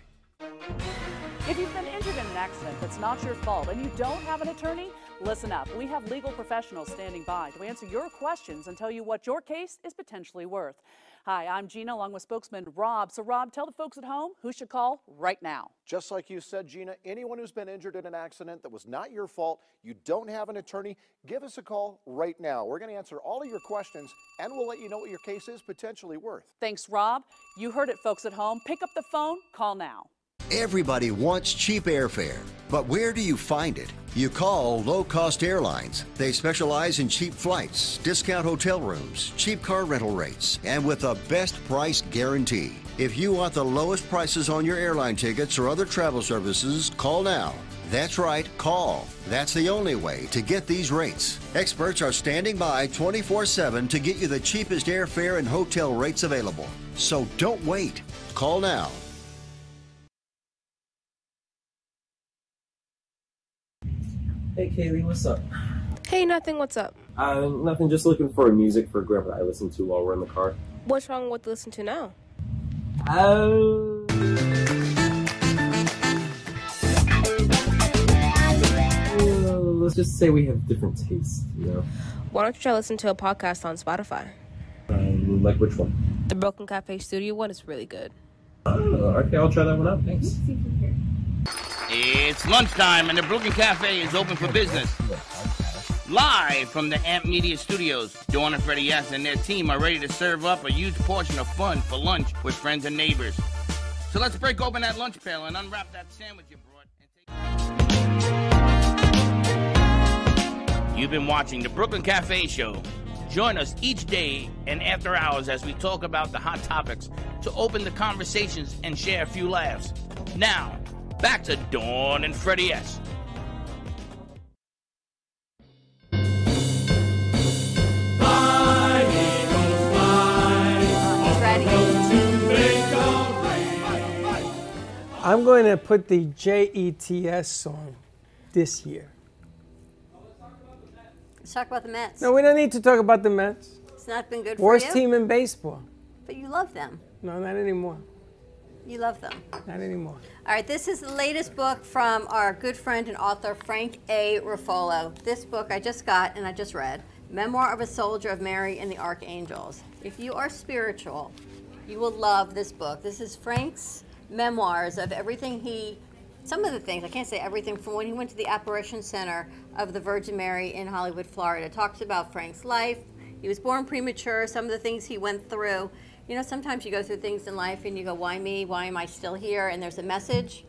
If you've been injured in an accident that's not your fault and you don't have an attorney, listen up. We have legal professionals standing by to answer your questions and tell you what your case is potentially worth. Hi, I'm Gina along with spokesman Rob. So, Rob, tell the folks at home who should call right now. Just like you said, Gina, anyone who's been injured in an accident that was not your fault, you don't have an attorney, give us a call right now. We're going to answer all of your questions and we'll let you know what your case is potentially worth. Thanks, Rob. You heard it, folks at home. Pick up the phone, call now. Everybody wants cheap airfare, but where do you find it? You call Low Cost Airlines. They specialize in cheap flights, discount hotel rooms, cheap car rental rates, and with a best price guarantee. If you want the lowest prices on your airline tickets or other travel services, call now. That's right, call. That's the only way to get these rates. Experts are standing by 24 7 to get you the cheapest airfare and hotel rates available. So don't wait. Call now. Hey Kaylee, what's up? Hey, nothing. What's up? Uh, nothing. Just looking for a music for Grandpa that I listen to while we're in the car. What's wrong with listen to now? Uh, uh, let's just say we have different tastes. You know, Why don't you try listen to a podcast on Spotify? um, like which one? The Brooklyn Cafe Studio one is really good. Uh, okay, I'll try that one out. Thanks. It's lunchtime and the Brooklyn Cafe is open for business. Live from the Amp Media Studios, Dawn and Freddie S. and their team are ready to serve up a huge portion of fun for lunch with friends and neighbors. So let's break open that lunch pail and unwrap that sandwich you brought. You've been watching the Brooklyn Cafe Show. Join us each day and after hours as we talk about the hot topics to open the conversations and share a few laughs. Now, back to Dawn and Freddy S. I'm going to put the JETS song this year. Let's talk about the Mets. No, we don't need to talk about the Mets. It's not been good Worst for you. team in baseball. But you love them. No, not anymore. You love them. Not anymore. All right, this is the latest book from our good friend and author Frank A. Ruffolo. This book I just got and I just read Memoir of a Soldier of Mary and the Archangels. If you are spiritual, you will love this book. This is Frank's memoirs of everything he, some of the things, I can't say everything, from when he went to the Apparition Center of the Virgin Mary in Hollywood, Florida. It talks about Frank's life. He was born premature, some of the things he went through. You know, sometimes you go through things in life and you go, why me? Why am I still here? And there's a message.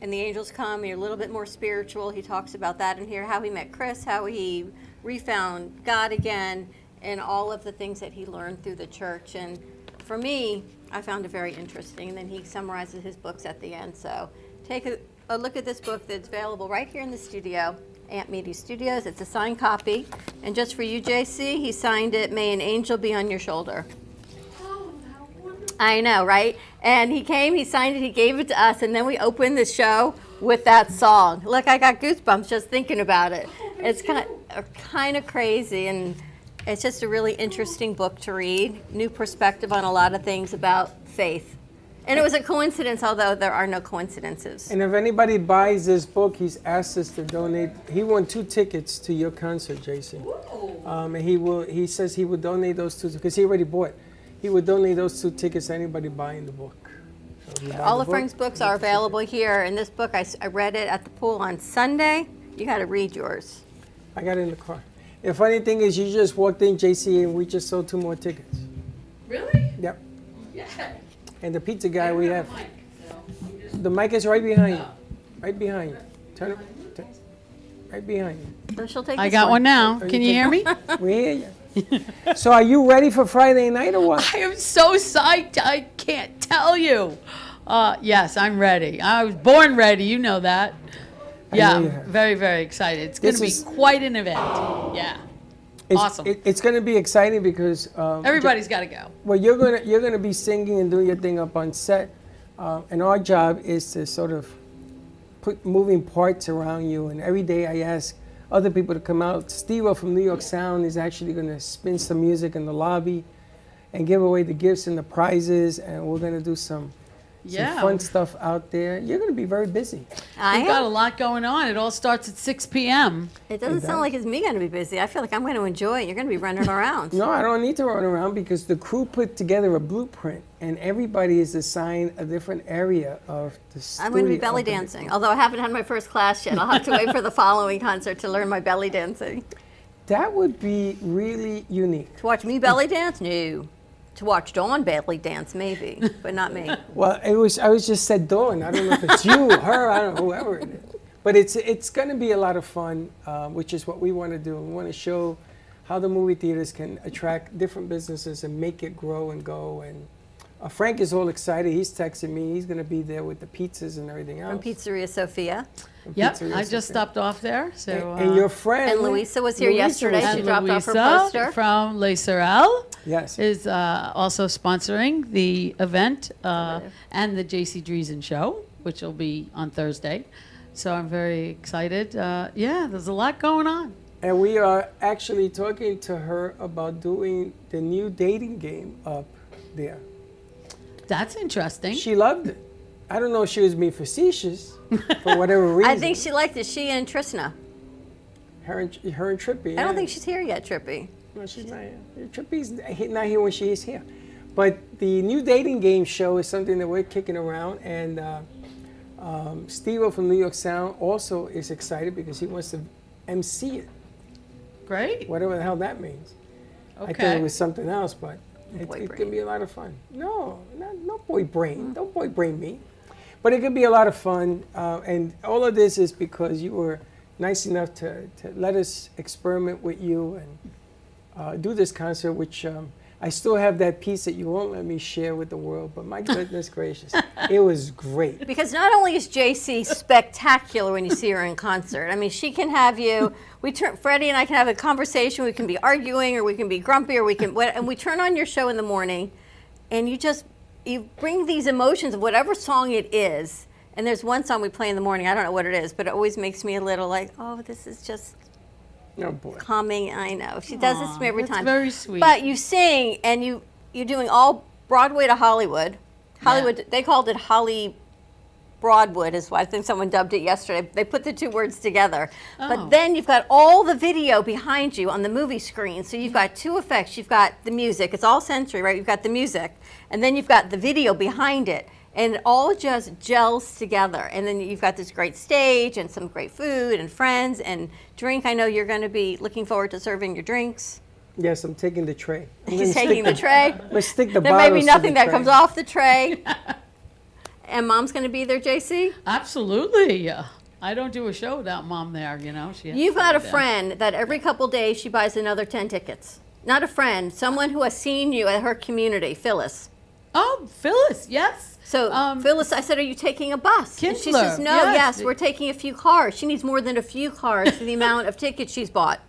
And the angels come, you're a little bit more spiritual. He talks about that in here, how he met Chris, how he refound God again, and all of the things that he learned through the church. And for me, I found it very interesting. And then he summarizes his books at the end. So take a, a look at this book that's available right here in the studio, Amp Media Studios. It's a signed copy. And just for you, JC, he signed it, May an angel be on your shoulder. I know, right? And he came, he signed it, he gave it to us, and then we opened the show with that song. Look, I got goosebumps just thinking about it. It's kind of, kind of crazy, and it's just a really interesting book to read. New perspective on a lot of things about faith. And it was a coincidence, although there are no coincidences. And if anybody buys this book, he's asked us to donate. He won two tickets to your concert, Jason. Um, and he will. He says he would donate those two because he already bought. He would donate those two tickets to anybody buying the book. So buy All the of book- Frank's books are available here. And this book, I read it at the pool on Sunday. You got to read yours. I got it in the car. The funny thing is, you just walked in, JC, and we just sold two more tickets. Really? Yep. Yeah. And the pizza guy we have. The mic is right behind you. Right behind you. Turn it. Right behind you. So she'll take I got one. one now. Oh, Can you hear me? We hear you. So are you ready for Friday night or what? I am so psyched. I can't tell you. Uh, yes, I'm ready. I was born ready. You know that. I Yeah, know very, very excited. It's going to be is- quite an event. Yeah. It's, Awesome. it- it's going to be exciting because um, Everybody's got to go. Well, you're gonna you're gonna be singing and doing your thing up on set, uh, and our job is to sort of put moving parts around you. And every day I ask other people to come out. Steve from New York Sound is actually gonna spin some music in the lobby, and give away the gifts and the prizes. And we're gonna do some. Yeah. Some fun stuff out there. You're going to be very busy. I We've got a lot going on. It all starts at 6 p.m. It doesn't sound like it's me going to be busy. I feel like I'm going to enjoy it. You're going to be running around. No, I don't need to run around because the crew put together a blueprint, and everybody is assigned a different area of the studio. I'm going to be belly dancing, although I haven't had my first class yet. I'll have to wait for the following concert to learn my belly dancing. That would be really unique. To watch me belly dance? No. To watch Dawn belly dance, maybe, but not me. Well, it was. I was just said Dawn. I don't know if it's you, her, I don't know, whoever it is. But it's it's going to be a lot of fun, uh, which is what we want to do. We want to show how the movie theaters can attract different businesses and make it grow and go. And uh, Frank is all excited. He's texting me. He's going to be there with the pizzas and everything else. From Pizzeria Sophia. From Yep, Pizzeria I just Sophia. stopped off there. So And, and uh, your friend And Louisa was here yesterday. was She and dropped off her Louisa poster. from Les Sorel Yes. is uh, also sponsoring the event uh, and the JC Dreesen show, which will be on Thursday. So I'm very excited. Uh, yeah, there's a lot going on. And we are actually talking to her about doing the new dating game up there. That's interesting. She loved it. I don't know if she was being facetious for whatever reason. I think she liked it. She and Trishna. her and, her and Trippy. I don't think she's here yet, Trippy. No, she's not here. Trippy's not here when she is here. But the new dating game show is something that we're kicking around, and uh, um, Steve from New York Sound also is excited because he wants to MC it. Great. Whatever the hell that means. I thought it was something else, but it, Boy it brain. can be a lot of fun. No, not, no boy brain. Don't boy brain me. But it could be a lot of fun. Uh, and all of this is because you were nice enough to, to let us experiment with you and uh, do this concert, which um, I still have that piece that you won't let me share with the world. But my goodness gracious, it was great. Because not only is JC spectacular when you see her in concert, I mean, she can have you. We turn Freddie and I can have a conversation. We can be arguing, or we can be grumpy, or we can. And we turn on your show in the morning, and you just you bring these emotions of whatever song it is. And there's one song we play in the morning. I don't know what it is, but it always makes me a little like, oh, this is just Oh boy. calming. I know she does this to me every time. very sweet. But you sing, and you you're doing all Broadway to Hollywood. Hollywood. They called it Holly Broadwood, is what I think someone dubbed it yesterday. They put the two words together. Oh. But then you've got all the video behind you on the movie screen. So you've got two effects. You've got the music. It's all sensory, right? You've got the music, and then you've got the video behind it. And it all just gels together. And then you've got this great stage and some great food and friends and drink. I know you're going to be looking forward to serving your drinks. Yes, I'm taking the tray. I'm He's taking the tray. I'm gonna stick the there may be nothing that tray. comes off the tray. and mom's going to be there, JC? Absolutely. Yeah, I don't do a show without mom there, you know. She You've got a there. friend that every couple days she buys another 10 tickets. Not a friend, someone who has seen you at her community, Phyllis. Oh, Phyllis, yes. So, Phyllis, I said, Are you taking a bus? And she says, No, yes. yes, we're taking a few cars. She needs more than a few cars for the amount of tickets she's bought.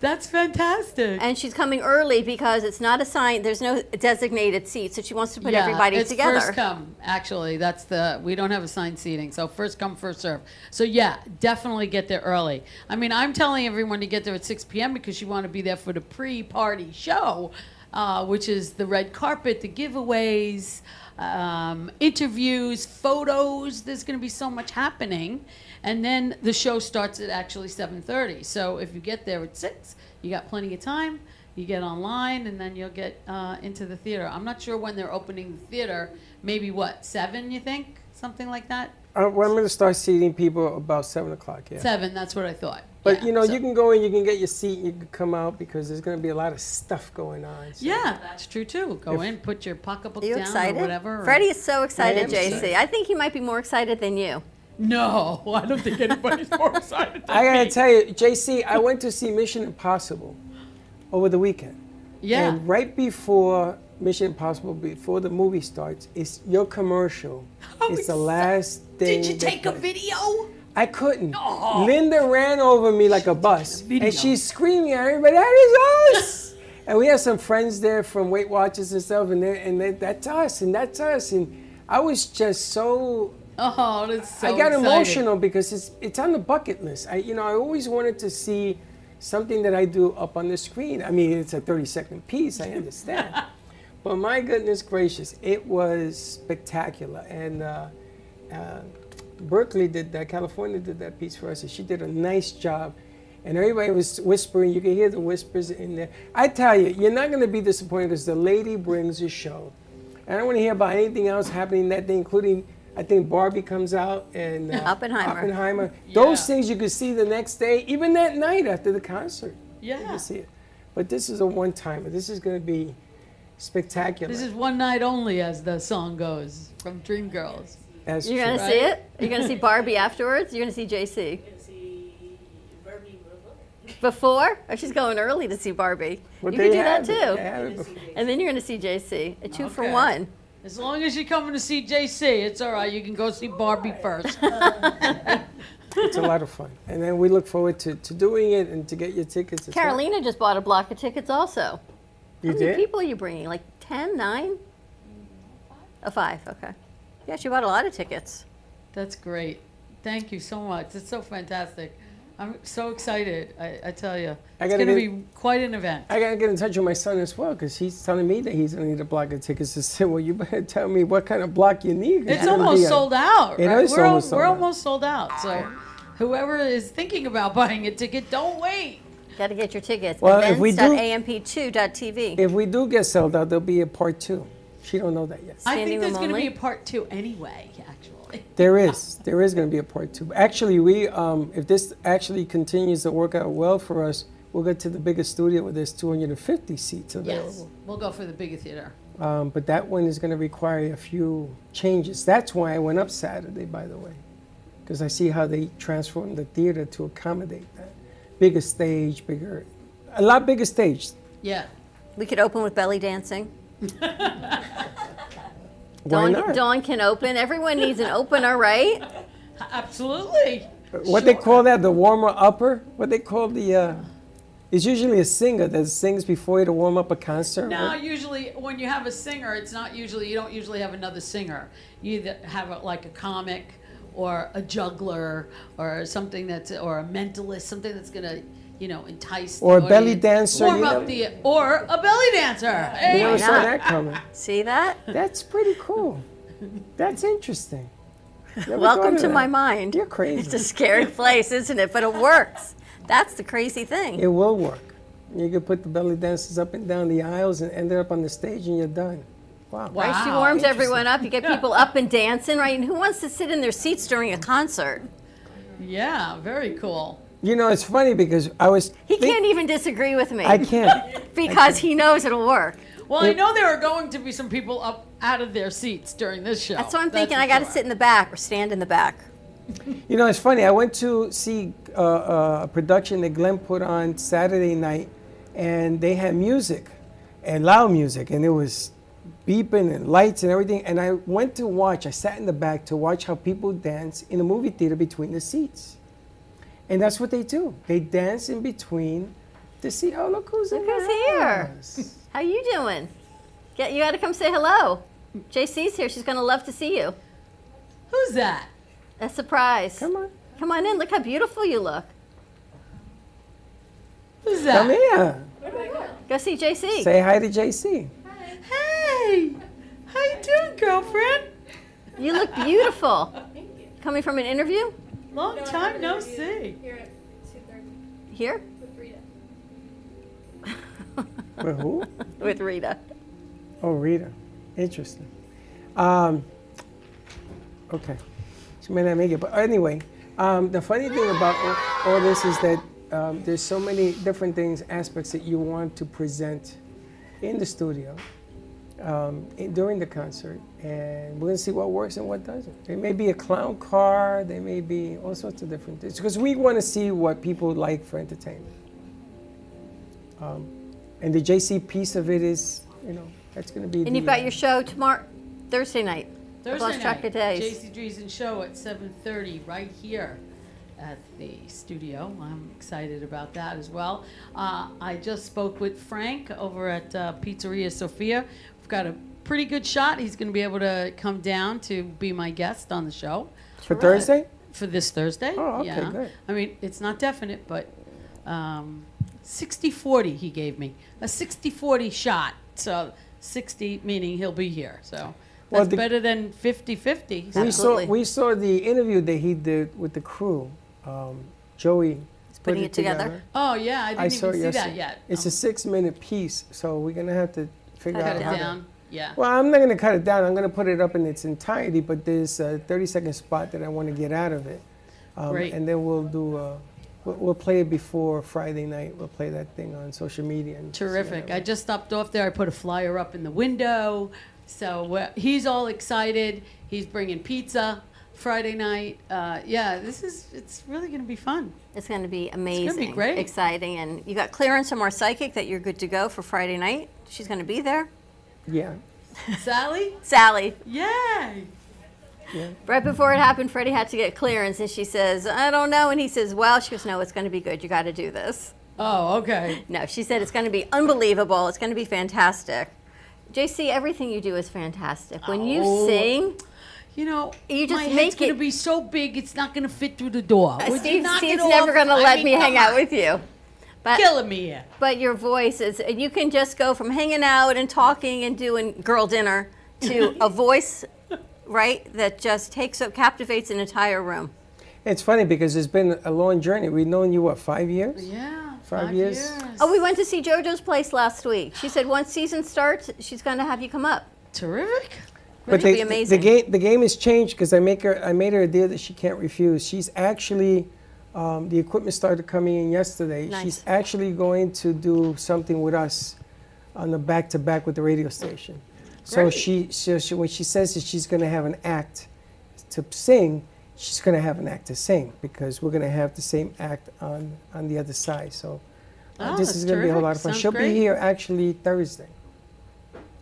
That's fantastic. And she's coming early because it's not assigned, there's no designated seat, so she wants to put yeah, everybody it's together. First come, actually. That's the we don't have assigned seating, so first come, first serve. So yeah, definitely get there early. I mean, I'm telling everyone to get there at 6 p.m. because you want to be there for the pre-party show, uh, which is the red carpet, the giveaways, um, interviews, photos. There's going to be so much happening, and then the show starts at actually 7:30. So if you get there at six, you got plenty of time. You get online, and then you'll get uh, into the theater. I'm not sure when they're opening the theater. Maybe what seven? You think something like that? Uh, well, I'm going to start seating people about seven o'clock. Yeah. Seven. That's what I thought. But you know, you can go in, you can get your seat, you can come out because there's going to be a lot of stuff going on. so- Yeah, that's true too. Go If- in, put your pocketbook you down excited? or whatever. Freddie is so excited, JC. excited. I think he might be more excited than you. No, I don't think anybody's more excited. Than I got to tell you, JC, I went to see Mission Impossible over the weekend. Yeah. And right before Mission Impossible, before the movie starts, it's your commercial. Oh, it's the last thing. Did you they take a video? I couldn't. Oh. Linda ran over me like a bus, and she's screaming at everybody, "That is us!" and we have some friends there from Weight Watchers and stuff, and and they, that's us, and that's us, and I was just so. Oh, that's so I got exciting. emotional because it's it's on the bucket list. I you know I always wanted to see something that I do up on the screen. I mean, it's a 30 second piece. I understand. But my goodness gracious, it was spectacular. And uh, uh, Berkeley did that, California did that piece for us, and she did a nice job. And everybody was whispering, you can hear the whispers in there. I tell you, you're not going to be disappointed because the lady brings a show. I don't want to hear about anything else happening that day, including, I think Barbie comes out and uh, Oppenheimer. Oppenheimer. Those things you could see the next day, even that night after the concert. You Yeah. can see it. But this is a one timer. This is going to be spectacular. This is one night only, as the song goes from Dreamgirls. That's You're going to see it? You're going to see Barbie afterwards? You're going to see JC? Before? Oh, she's going early to see Barbie. Well, you they can do that it. too. They have it before. And then you're going to see JC. A two for one. As long as you're coming to see JC, it's all right. You can go see Barbie first. It's a lot of fun. And then we look forward to, to doing it and to get your tickets. as well. Carolina just bought a block of tickets also. You How many people are you bringing? Like 10, 9? A five, okay. Yeah, she bought a lot of tickets. That's great. Thank you so much. It's so fantastic. I'm so excited. I, I tell you, I it's going to be quite an event. I gotta get in touch with my son as well because he's telling me that he's gonna need a block of tickets. I said, well, you better tell me what kind of block you need. It's gonna almost sold out. It right? is we're al- almost sold we're out. almost sold out. So, whoever is thinking about buying a ticket, don't wait. Got to get your tickets. Well, if we do- Events.amp2.tv. If we do get sold out, there'll be a part two. She don't know that yet. I Standing think there's going to be a part two anyway. Actually, There is. There is going to be a part two. Actually, we um, if this actually continues to work out well for us, we'll get to the biggest studio where there's 250 seats available. Yes, we'll go for the bigger theater. Um, but that one is going to require a few changes. That's why I went up Saturday, by the way, because I see how they transformed the theater to accommodate that. Bigger stage, bigger, a lot bigger stage. Yeah. We could open with belly dancing. Why Dawn, not? Dawn can open. Everyone needs an opener, right? Absolutely. What they call that, the warmer upper? What they call the, uh, it's usually a singer that sings before you to warm up a concert. No, right? usually when you have a singer, it's not usually you don't usually have another singer. You either have a, like a comic or a juggler or something that's or a mentalist, something that's gonna you know entice the Or a belly dancer, warm you up the or a belly dancer. You never saw that coming. See that? That's pretty cool. That's interesting. Never Welcome thought of to my mind. You're crazy. It's a scary place, isn't it? But it works. That's the crazy thing. It will work. You can put the belly dancers up and down the aisles and end up on the stage and you're done. Wow. Right? She warms everyone up. You get people up and dancing, right? And who wants to sit in their seats during a concert? Yeah, very cool. You know, it's funny because I was. He can't even disagree with me. I can't. because he knows it'll work. Well, I know there are going to be some people up out of their seats during this show. That's what I'm thinking. I got to sure. sit in the back or stand in the back. You know, it's funny. I went to see uh, uh, a production that Glenn put on Saturday night, and they had music, and loud music, and it was beeping and lights and everything. And I went to watch. I sat in the back to watch how people dance in a movie theater between the seats, and that's what they do. They dance in between to see, Oh, look who's Look in the who's here. house. How you doing? Get you got to come say hello. JC's here. She's gonna love to see you. Who's that? A surprise. Come on. Come on in. Look how beautiful you look. Who's that? Come here. Go go see JC. Say hi to JC. Hey, how you doing, girlfriend? You look beautiful. Coming from an interview? Long time no see. Here at 2.30 Here? with Rita. With who? With Rita. Oh, Rita. Interesting. Um, okay. She may not make it. But anyway, um, the funny thing about all, all this is that um, there's so many different things, aspects that you want to present in the studio um, during the concert. And we're going to see what works and what doesn't. There may be a clown car, there may be all sorts of different things. Because we want to see what people like for entertainment. Um, and the JC piece of it is, you know, that's going to be And the, you've got your show tomorrow, Thursday night. Thursday lost track night, of days. JC Dreesen show at 7:30 right here at the studio. I'm excited about that as well. Uh, I just spoke with Frank over at uh, Pizzeria Sofia. We've got a pretty good shot. He's going to be able to come down to be my guest on the show For Thursday? For this Thursday. Oh, okay, yeah. good. I mean, it's not definite, but um, 60-40 he gave me a 60-40 shot. So 60 meaning he'll be here. So that's Well, the- better than 50-50. We saw we saw the interview that he did with the crew. Um, Joey put putting it together? Oh yeah, I didn't saw even it see that yet. It's a six-minute piece, so we're gonna have to figure Cut out it how down. to. Yeah. Well, I'm not gonna cut it down. I'm gonna put it up in its entirety, but there's a 30-second spot that I want to get out of it, um, Great. and then we'll do. Uh, we'll, we'll play it before Friday night. We'll play that thing on social media. And Terrific. I just stopped off there. I put a flyer up in the window. So he's all excited. He's bringing pizza Friday night. Uh, yeah, this is, it's really going to be fun. It's going to be amazing. It's going to be great. Exciting. And you got clearance from our psychic that you're good to go for Friday night. She's going to be there. Yeah. Sally? Sally. Yay! Yeah. Right before it happened, Freddie had to get clearance, and she says, I don't know. And he says, Well, she goes, No, it's going to be good. You got to do this. Oh, okay. No, she said it's going to be unbelievable. It's going to be fantastic. JC, everything you do is fantastic. When you Oh. sing, You know, you just my head's make going to be so big, it's not going to fit through the door. Uh, Would Steve, knock Steve's it never going to I let mean, me hang come out with you. But, Killing me here. But your voice is, and you can just go from hanging out and talking and doing girl dinner to a voice, right, that just takes up, captivates an entire room. It's funny because it's been a long journey. We've known you what five years? Yeah. Five, years. Oh, we went to see JoJo's place last week. She said once season starts, she's going to have you come up. Terrific. Which would be amazing. The game, the game has changed because I make her, I made her a deal that she can't refuse. She's actually, um, the equipment started coming in yesterday. Nice. She's actually going to do something with us on the back to back with the radio station. So Great. she, so she, when she says that she's going to have an act to sing, she's going to have an act to sing because we're going to have the same act on on the other side. So uh, Oh, this is going to be a whole lot of fun. Sounds She'll great. be here actually Thursday.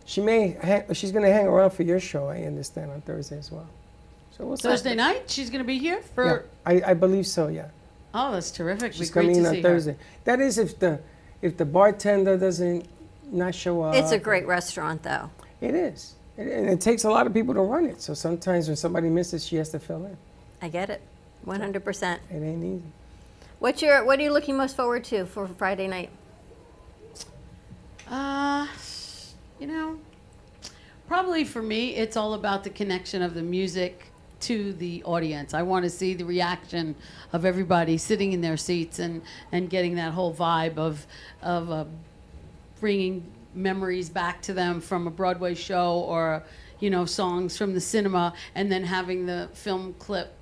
She may, hang, she's going to hang around for your show. I understand on Thursday as well. So we'll see. Thursday night, she's going to be here for. Yeah, I, I believe so. Yeah, Oh, that's terrific. she's coming in on see Thursday. That is if the if the bartender doesn't not show up. It's a great restaurant, though. It is, It- and it takes a lot of people to run it. So sometimes when somebody misses, she has to fill in. I get it, 100%. It ain't easy. What's your What are you looking most forward to for Friday night? Uh, you know, probably for me, it's all about the connection of the music to the audience. I want to see the reaction of everybody sitting in their seats and and getting that whole vibe of of uh, bringing memories back to them from a Broadway show or you know songs from the cinema, and then having the film clip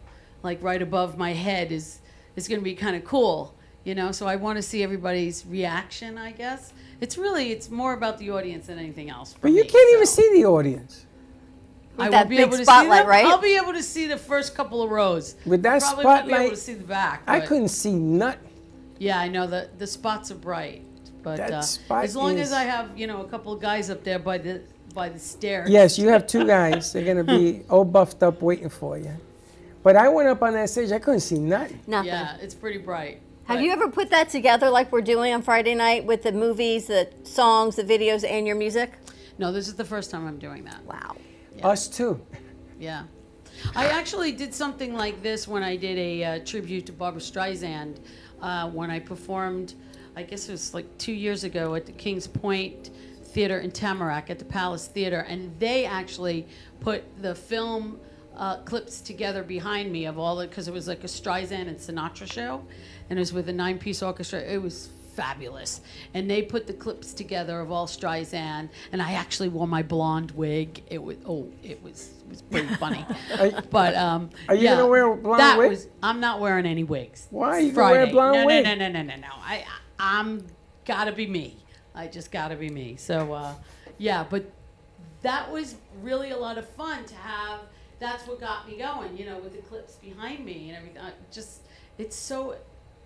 like right above my head is is going to be kind of cool. You know, so I want to see everybody's reaction. I guess it's really it's more about the audience than anything else. for But you me, can't so. even see the audience. I With won't that be big able to spotlight, see them. right? I'll be able to see the first couple of rows. With that Probably won't be able to see the back. I couldn't see nothing. Yeah, I know the the spots are bright, but That uh, spot as long is- as I have you know a couple of guys up there by the by the stairs. Yes, you have two guys. They're gonna be all buffed up waiting for you. But I went up on that stage. I couldn't see nothing. Nothing. Yeah, it's pretty bright. Have you ever put that together like we're doing on Friday night with the movies, the songs, the videos, and your music? No, this is the first time I'm doing that. Wow. Us too. Yeah. I actually did something like this when I did a uh, tribute to Barbra Streisand uh, when I performed, I guess it was like two years ago at the Kings Point Theater in Tamarac at the Palace Theater. And they actually put the film uh, clips together behind me of all the, because it was like a Streisand and Sinatra show. And it was with a nine piece orchestra. It was fabulous. And they put the clips together of all Streisand, and I actually wore my blonde wig. It was oh, it was it was pretty funny. but um, Are you yeah, gonna wear a blonde that wig? Was, I'm not wearing any wigs. Why are you gonna wear a blonde no, wig? No, no, no, no, no, no. I I'm gotta be me. I just gotta be me. So uh, yeah, but that was really a lot of fun to have. That's what got me going, you know, with the clips behind me and everything. I just, it's so,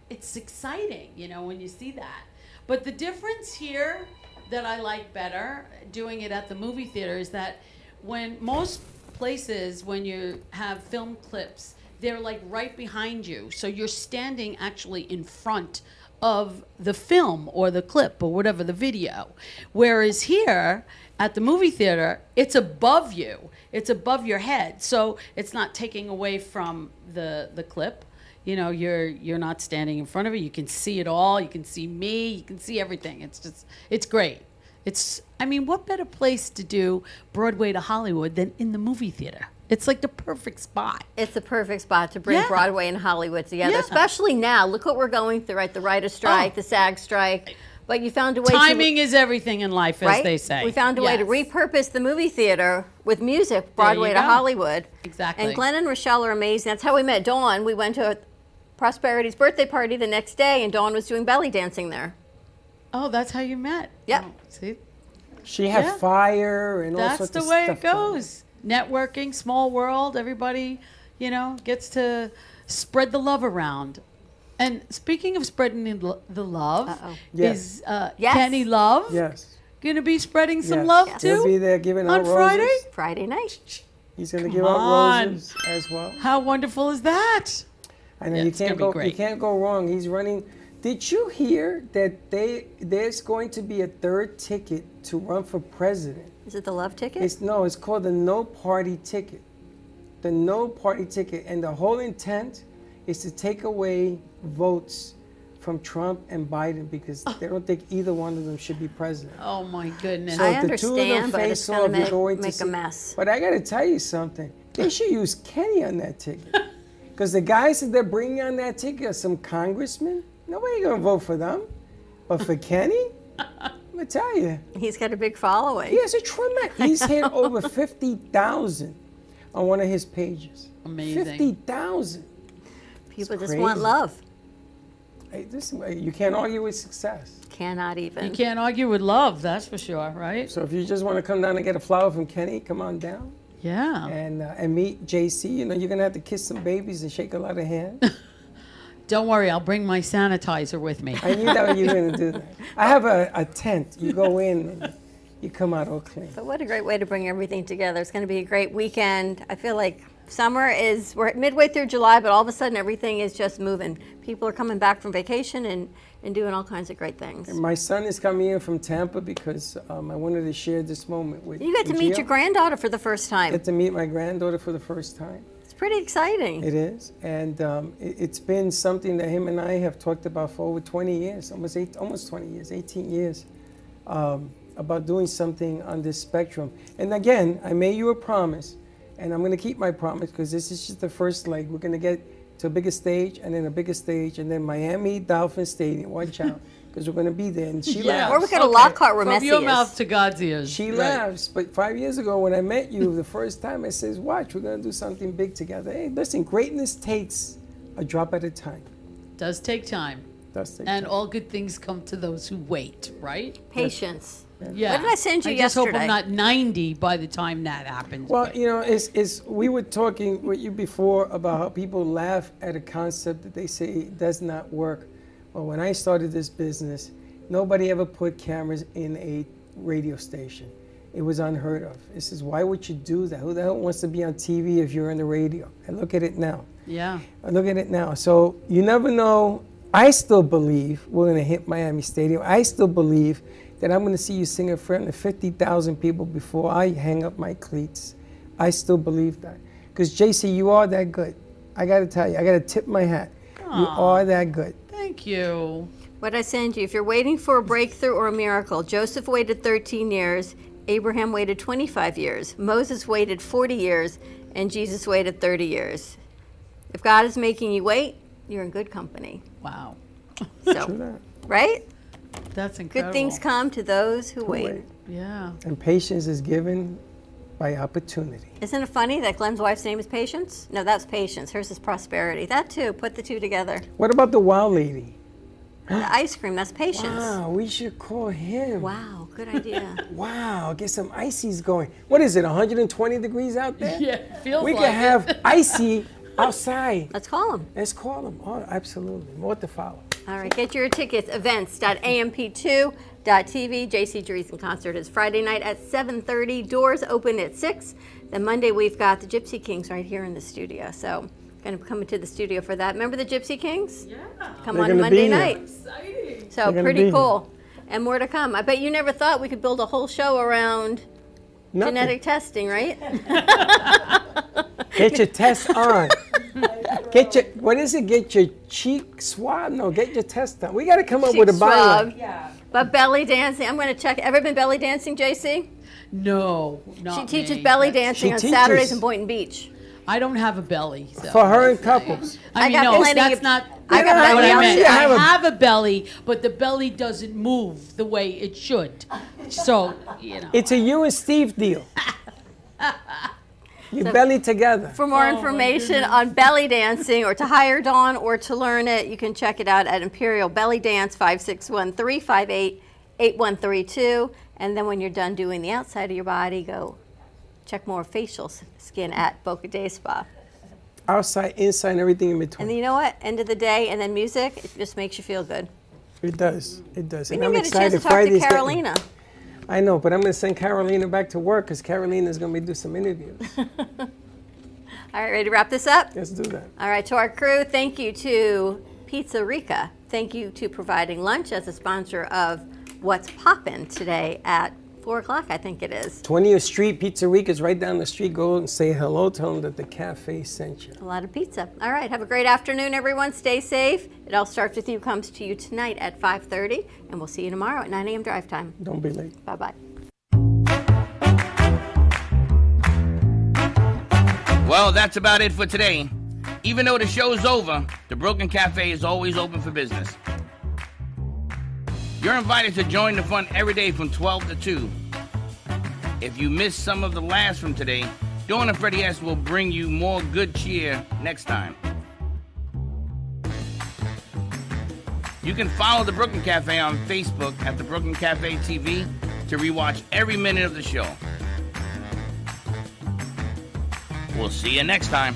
it's exciting, you know, when you see that. But the difference here that I like better doing it at the movie theater is that when most places, when you have film clips, they're like right behind you. So you're standing actually in front of the film or the clip or whatever the video. Whereas here at the movie theater, it's above you. It's above your head. So it's not taking away from the the clip. You know, you're you're not standing in front of it. You can see it all. You can see me. You can see everything. It's just it's great. It's I mean, what better place to do Broadway to Hollywood than in the movie theater? It's like the perfect spot. It's the perfect spot to bring Yeah. Broadway and Hollywood together, Yeah. especially now. Look what we're going through, right? The writer's oh. strike, Oh. the SAG strike. But you found a way Timing to, is everything in life, as right? they say. We found a way to repurpose the movie theater with music, Broadway to go. Hollywood. Exactly. And Glenn and Rochelle are amazing. That's how we met Dawn. We went to Prosperity's birthday party the next day, and Dawn was doing belly dancing there. Oh, that's how you met. Yep. Oh, see, She had Yeah. fire and all sorts of stuff. that's sorts the of way stuff. it going. goes. Networking, small world. Everybody, you know, gets to spread the love around. And speaking of spreading the lo- the love, Yes. is uh, Yes. Kenny Love Yes. going to be spreading some yes. love He'll too be there giving on out Friday? roses. Friday night. He's going to Come give out roses as well. How wonderful is that? I know Yeah, you it's gonna can't be go. You can't go wrong. He's running. Did you hear that they there's going to be a third ticket to run for president? Is it the love ticket? It's no. It's called the No Party ticket. The No Party ticket, and the whole intent is to take away votes from Trump and Biden because they don't think either one of them should be president. Oh my goodness! So I if the two of them understand, but it's face gonna off, you're make- to make a see- mess. But I got to tell you something. They should use Kenny on that ticket. Because the guys that they're bringing on that ticket are some congressmen. Nobody going to vote for them. But for Kenny? I'm gonna tell you. He's got a big following. He has a tremendous. He's hit over fifty thousand on one of his pages. Amazing. Fifty thousand. People just want love. Hey, listen, you can't argue with success. Cannot even. You can't argue with love, that's for sure, right? So if you just want to come down and get a flower from Kenny, come on down. Yeah. And uh, and meet JC. You know, you're gonna have to kiss some babies and shake a lot of hands. Don't worry, I'll bring my sanitizer with me. I knew that you were gonna do that. I have a, a tent. You go in and you come out all clean. But what a great way to bring everything together. It's going to be a great weekend. I feel like summer is, we're midway through July, but all of a sudden everything is just moving. People are coming back from vacation and, and doing all kinds of great things. And my son is coming in from Tampa because um, I wanted to share this moment with. You got to meet your granddaughter for the first time. Get to meet my granddaughter for the first time. It's pretty exciting. It is, and um, it, it's been something that him and I have talked about for over 20 years, almost eight, almost 20 years, 18 years, um, about doing something on this spectrum. And again, I made you a promise, and I'm going to keep my promise because this is just the first leg. We're going to get to a bigger stage, and then a bigger stage, and then Miami Dolphin Stadium. Watch out, because we're going to be there. And she Yeah. laughs. Or we got a Okay. Lockhart where From your is. mouth to God's ears. She Right. laughs. But five years ago, when I met you the first time, I says, "Watch, we're going to do something big together." Hey, listen, greatness takes a drop at a time. Does take time. Does take and all good things come to those who wait, right? Patience. Yeah. What did I send you I just hope? I'm not 90 by the time that happens. Well, you know, it's, it's, we were talking with you before about how people laugh at a concept that they say does not work. Well, when I started this business, nobody ever put cameras in a radio station. It was unheard of. It says, why would you do that? Who the hell wants to be on TV if you're on the radio? And look at it now. yeah. And Look at it now. So you never know. I still believe we're going to hit Miami Stadium. I still believe that I'm going to see you sing in front of 50,000 people before I hang up my cleats. I still believe that. Because, JC, you are that good. I got to tell you, I got to tip my hat. You are that good. Thank you. What I send you, if you're waiting for a breakthrough or a miracle, Joseph waited 13 years, Abraham waited 25 years, Moses waited 40 years, and Jesus waited 30 years. If God is making you wait, you're in good company. Wow. So, True that. right? That's incredible. Good things come to those who wait. wait. Yeah. And patience is given by opportunity. Isn't it funny that Glenn's wife's name is Patience? No, that's Patience. Hers is Prosperity. That too. Put the two together. What about the wild lady? The ice cream, that's Patience. Wow, we should call him. Wow, good idea. Wow, get some ices going. What is it, 120 degrees out there? Yeah, feels we like can have it. icy outside. Let's call him. Let's call him. Oh, absolutely. More to follow. All right, get your tickets. Events.amp2.tv. JC Dreesen concert is Friday night at 7:30. Doors open at 6. Then Monday we've got the Gypsy Kings right here in the studio. So, going to come into the studio for that. Remember the Gypsy Kings? Yeah. Come They're on gonna Monday be here. night. So They're gonna pretty here. cool. And more to come. I bet you never thought we could build a whole show around Nothing. genetic testing, right? Get your test on. Get your what is it? Get your cheek swab? No, get your test done. We got to come up with a Cheek byline. swab. But belly dancing, I'm going to check. Ever been belly dancing, JC? No, not She teaches me. belly dancing She on teaches. Saturdays in Boynton Beach. I don't have a belly. So For her and couples. I I mean, got no, plenty that's of- not. I That's got not what plenty I meant. I have a- have a belly, but the belly doesn't move the way it should. So you know. It's a you and Steve deal. You belly together. For more Oh, information on belly dancing or to hire Dawn or to learn it, you can check it out at Imperial Belly Dance 561 358 8132. And then when you're done doing the outside of your body, go check more facial skin at Boca Day Spa. Outside, inside, and everything in between. And you know what? End of the day, and then music, it just makes you feel good. It does. It does. We And didn't I'm get a chance excited. to talk to Friday's getting- Carolina. I know, but I'm going to send Carolina back to work because Carolina's going to be do some interviews. All right, ready to wrap this up? Let's do that. All right, to our crew, thank you to Pizza Rica. Thank you to providing lunch as a sponsor of What's Poppin' today at 4 o'clock, I think it is. 20th Street Pizza Week is right down the street. Go and say hello. Tell them that the cafe sent you. A lot of pizza. All right, have a great afternoon, everyone. Stay safe. It all starts with you, comes to you tonight at 5.30, and we'll see you tomorrow at 9 a.m. drive time. Don't be late. Bye-bye. Well, that's about it for today. Even though the show's over, the Brooklyn Cafe is always open for business. Your You're invited to join the fun every day from 12 to 2. If you missed some of the laughs from today, Dawn and Freddie S will bring you more good cheer next time. You can follow the Brooklyn Cafe on Facebook at the Brooklyn Cafe TV to rewatch every minute of the show. We'll see you next time.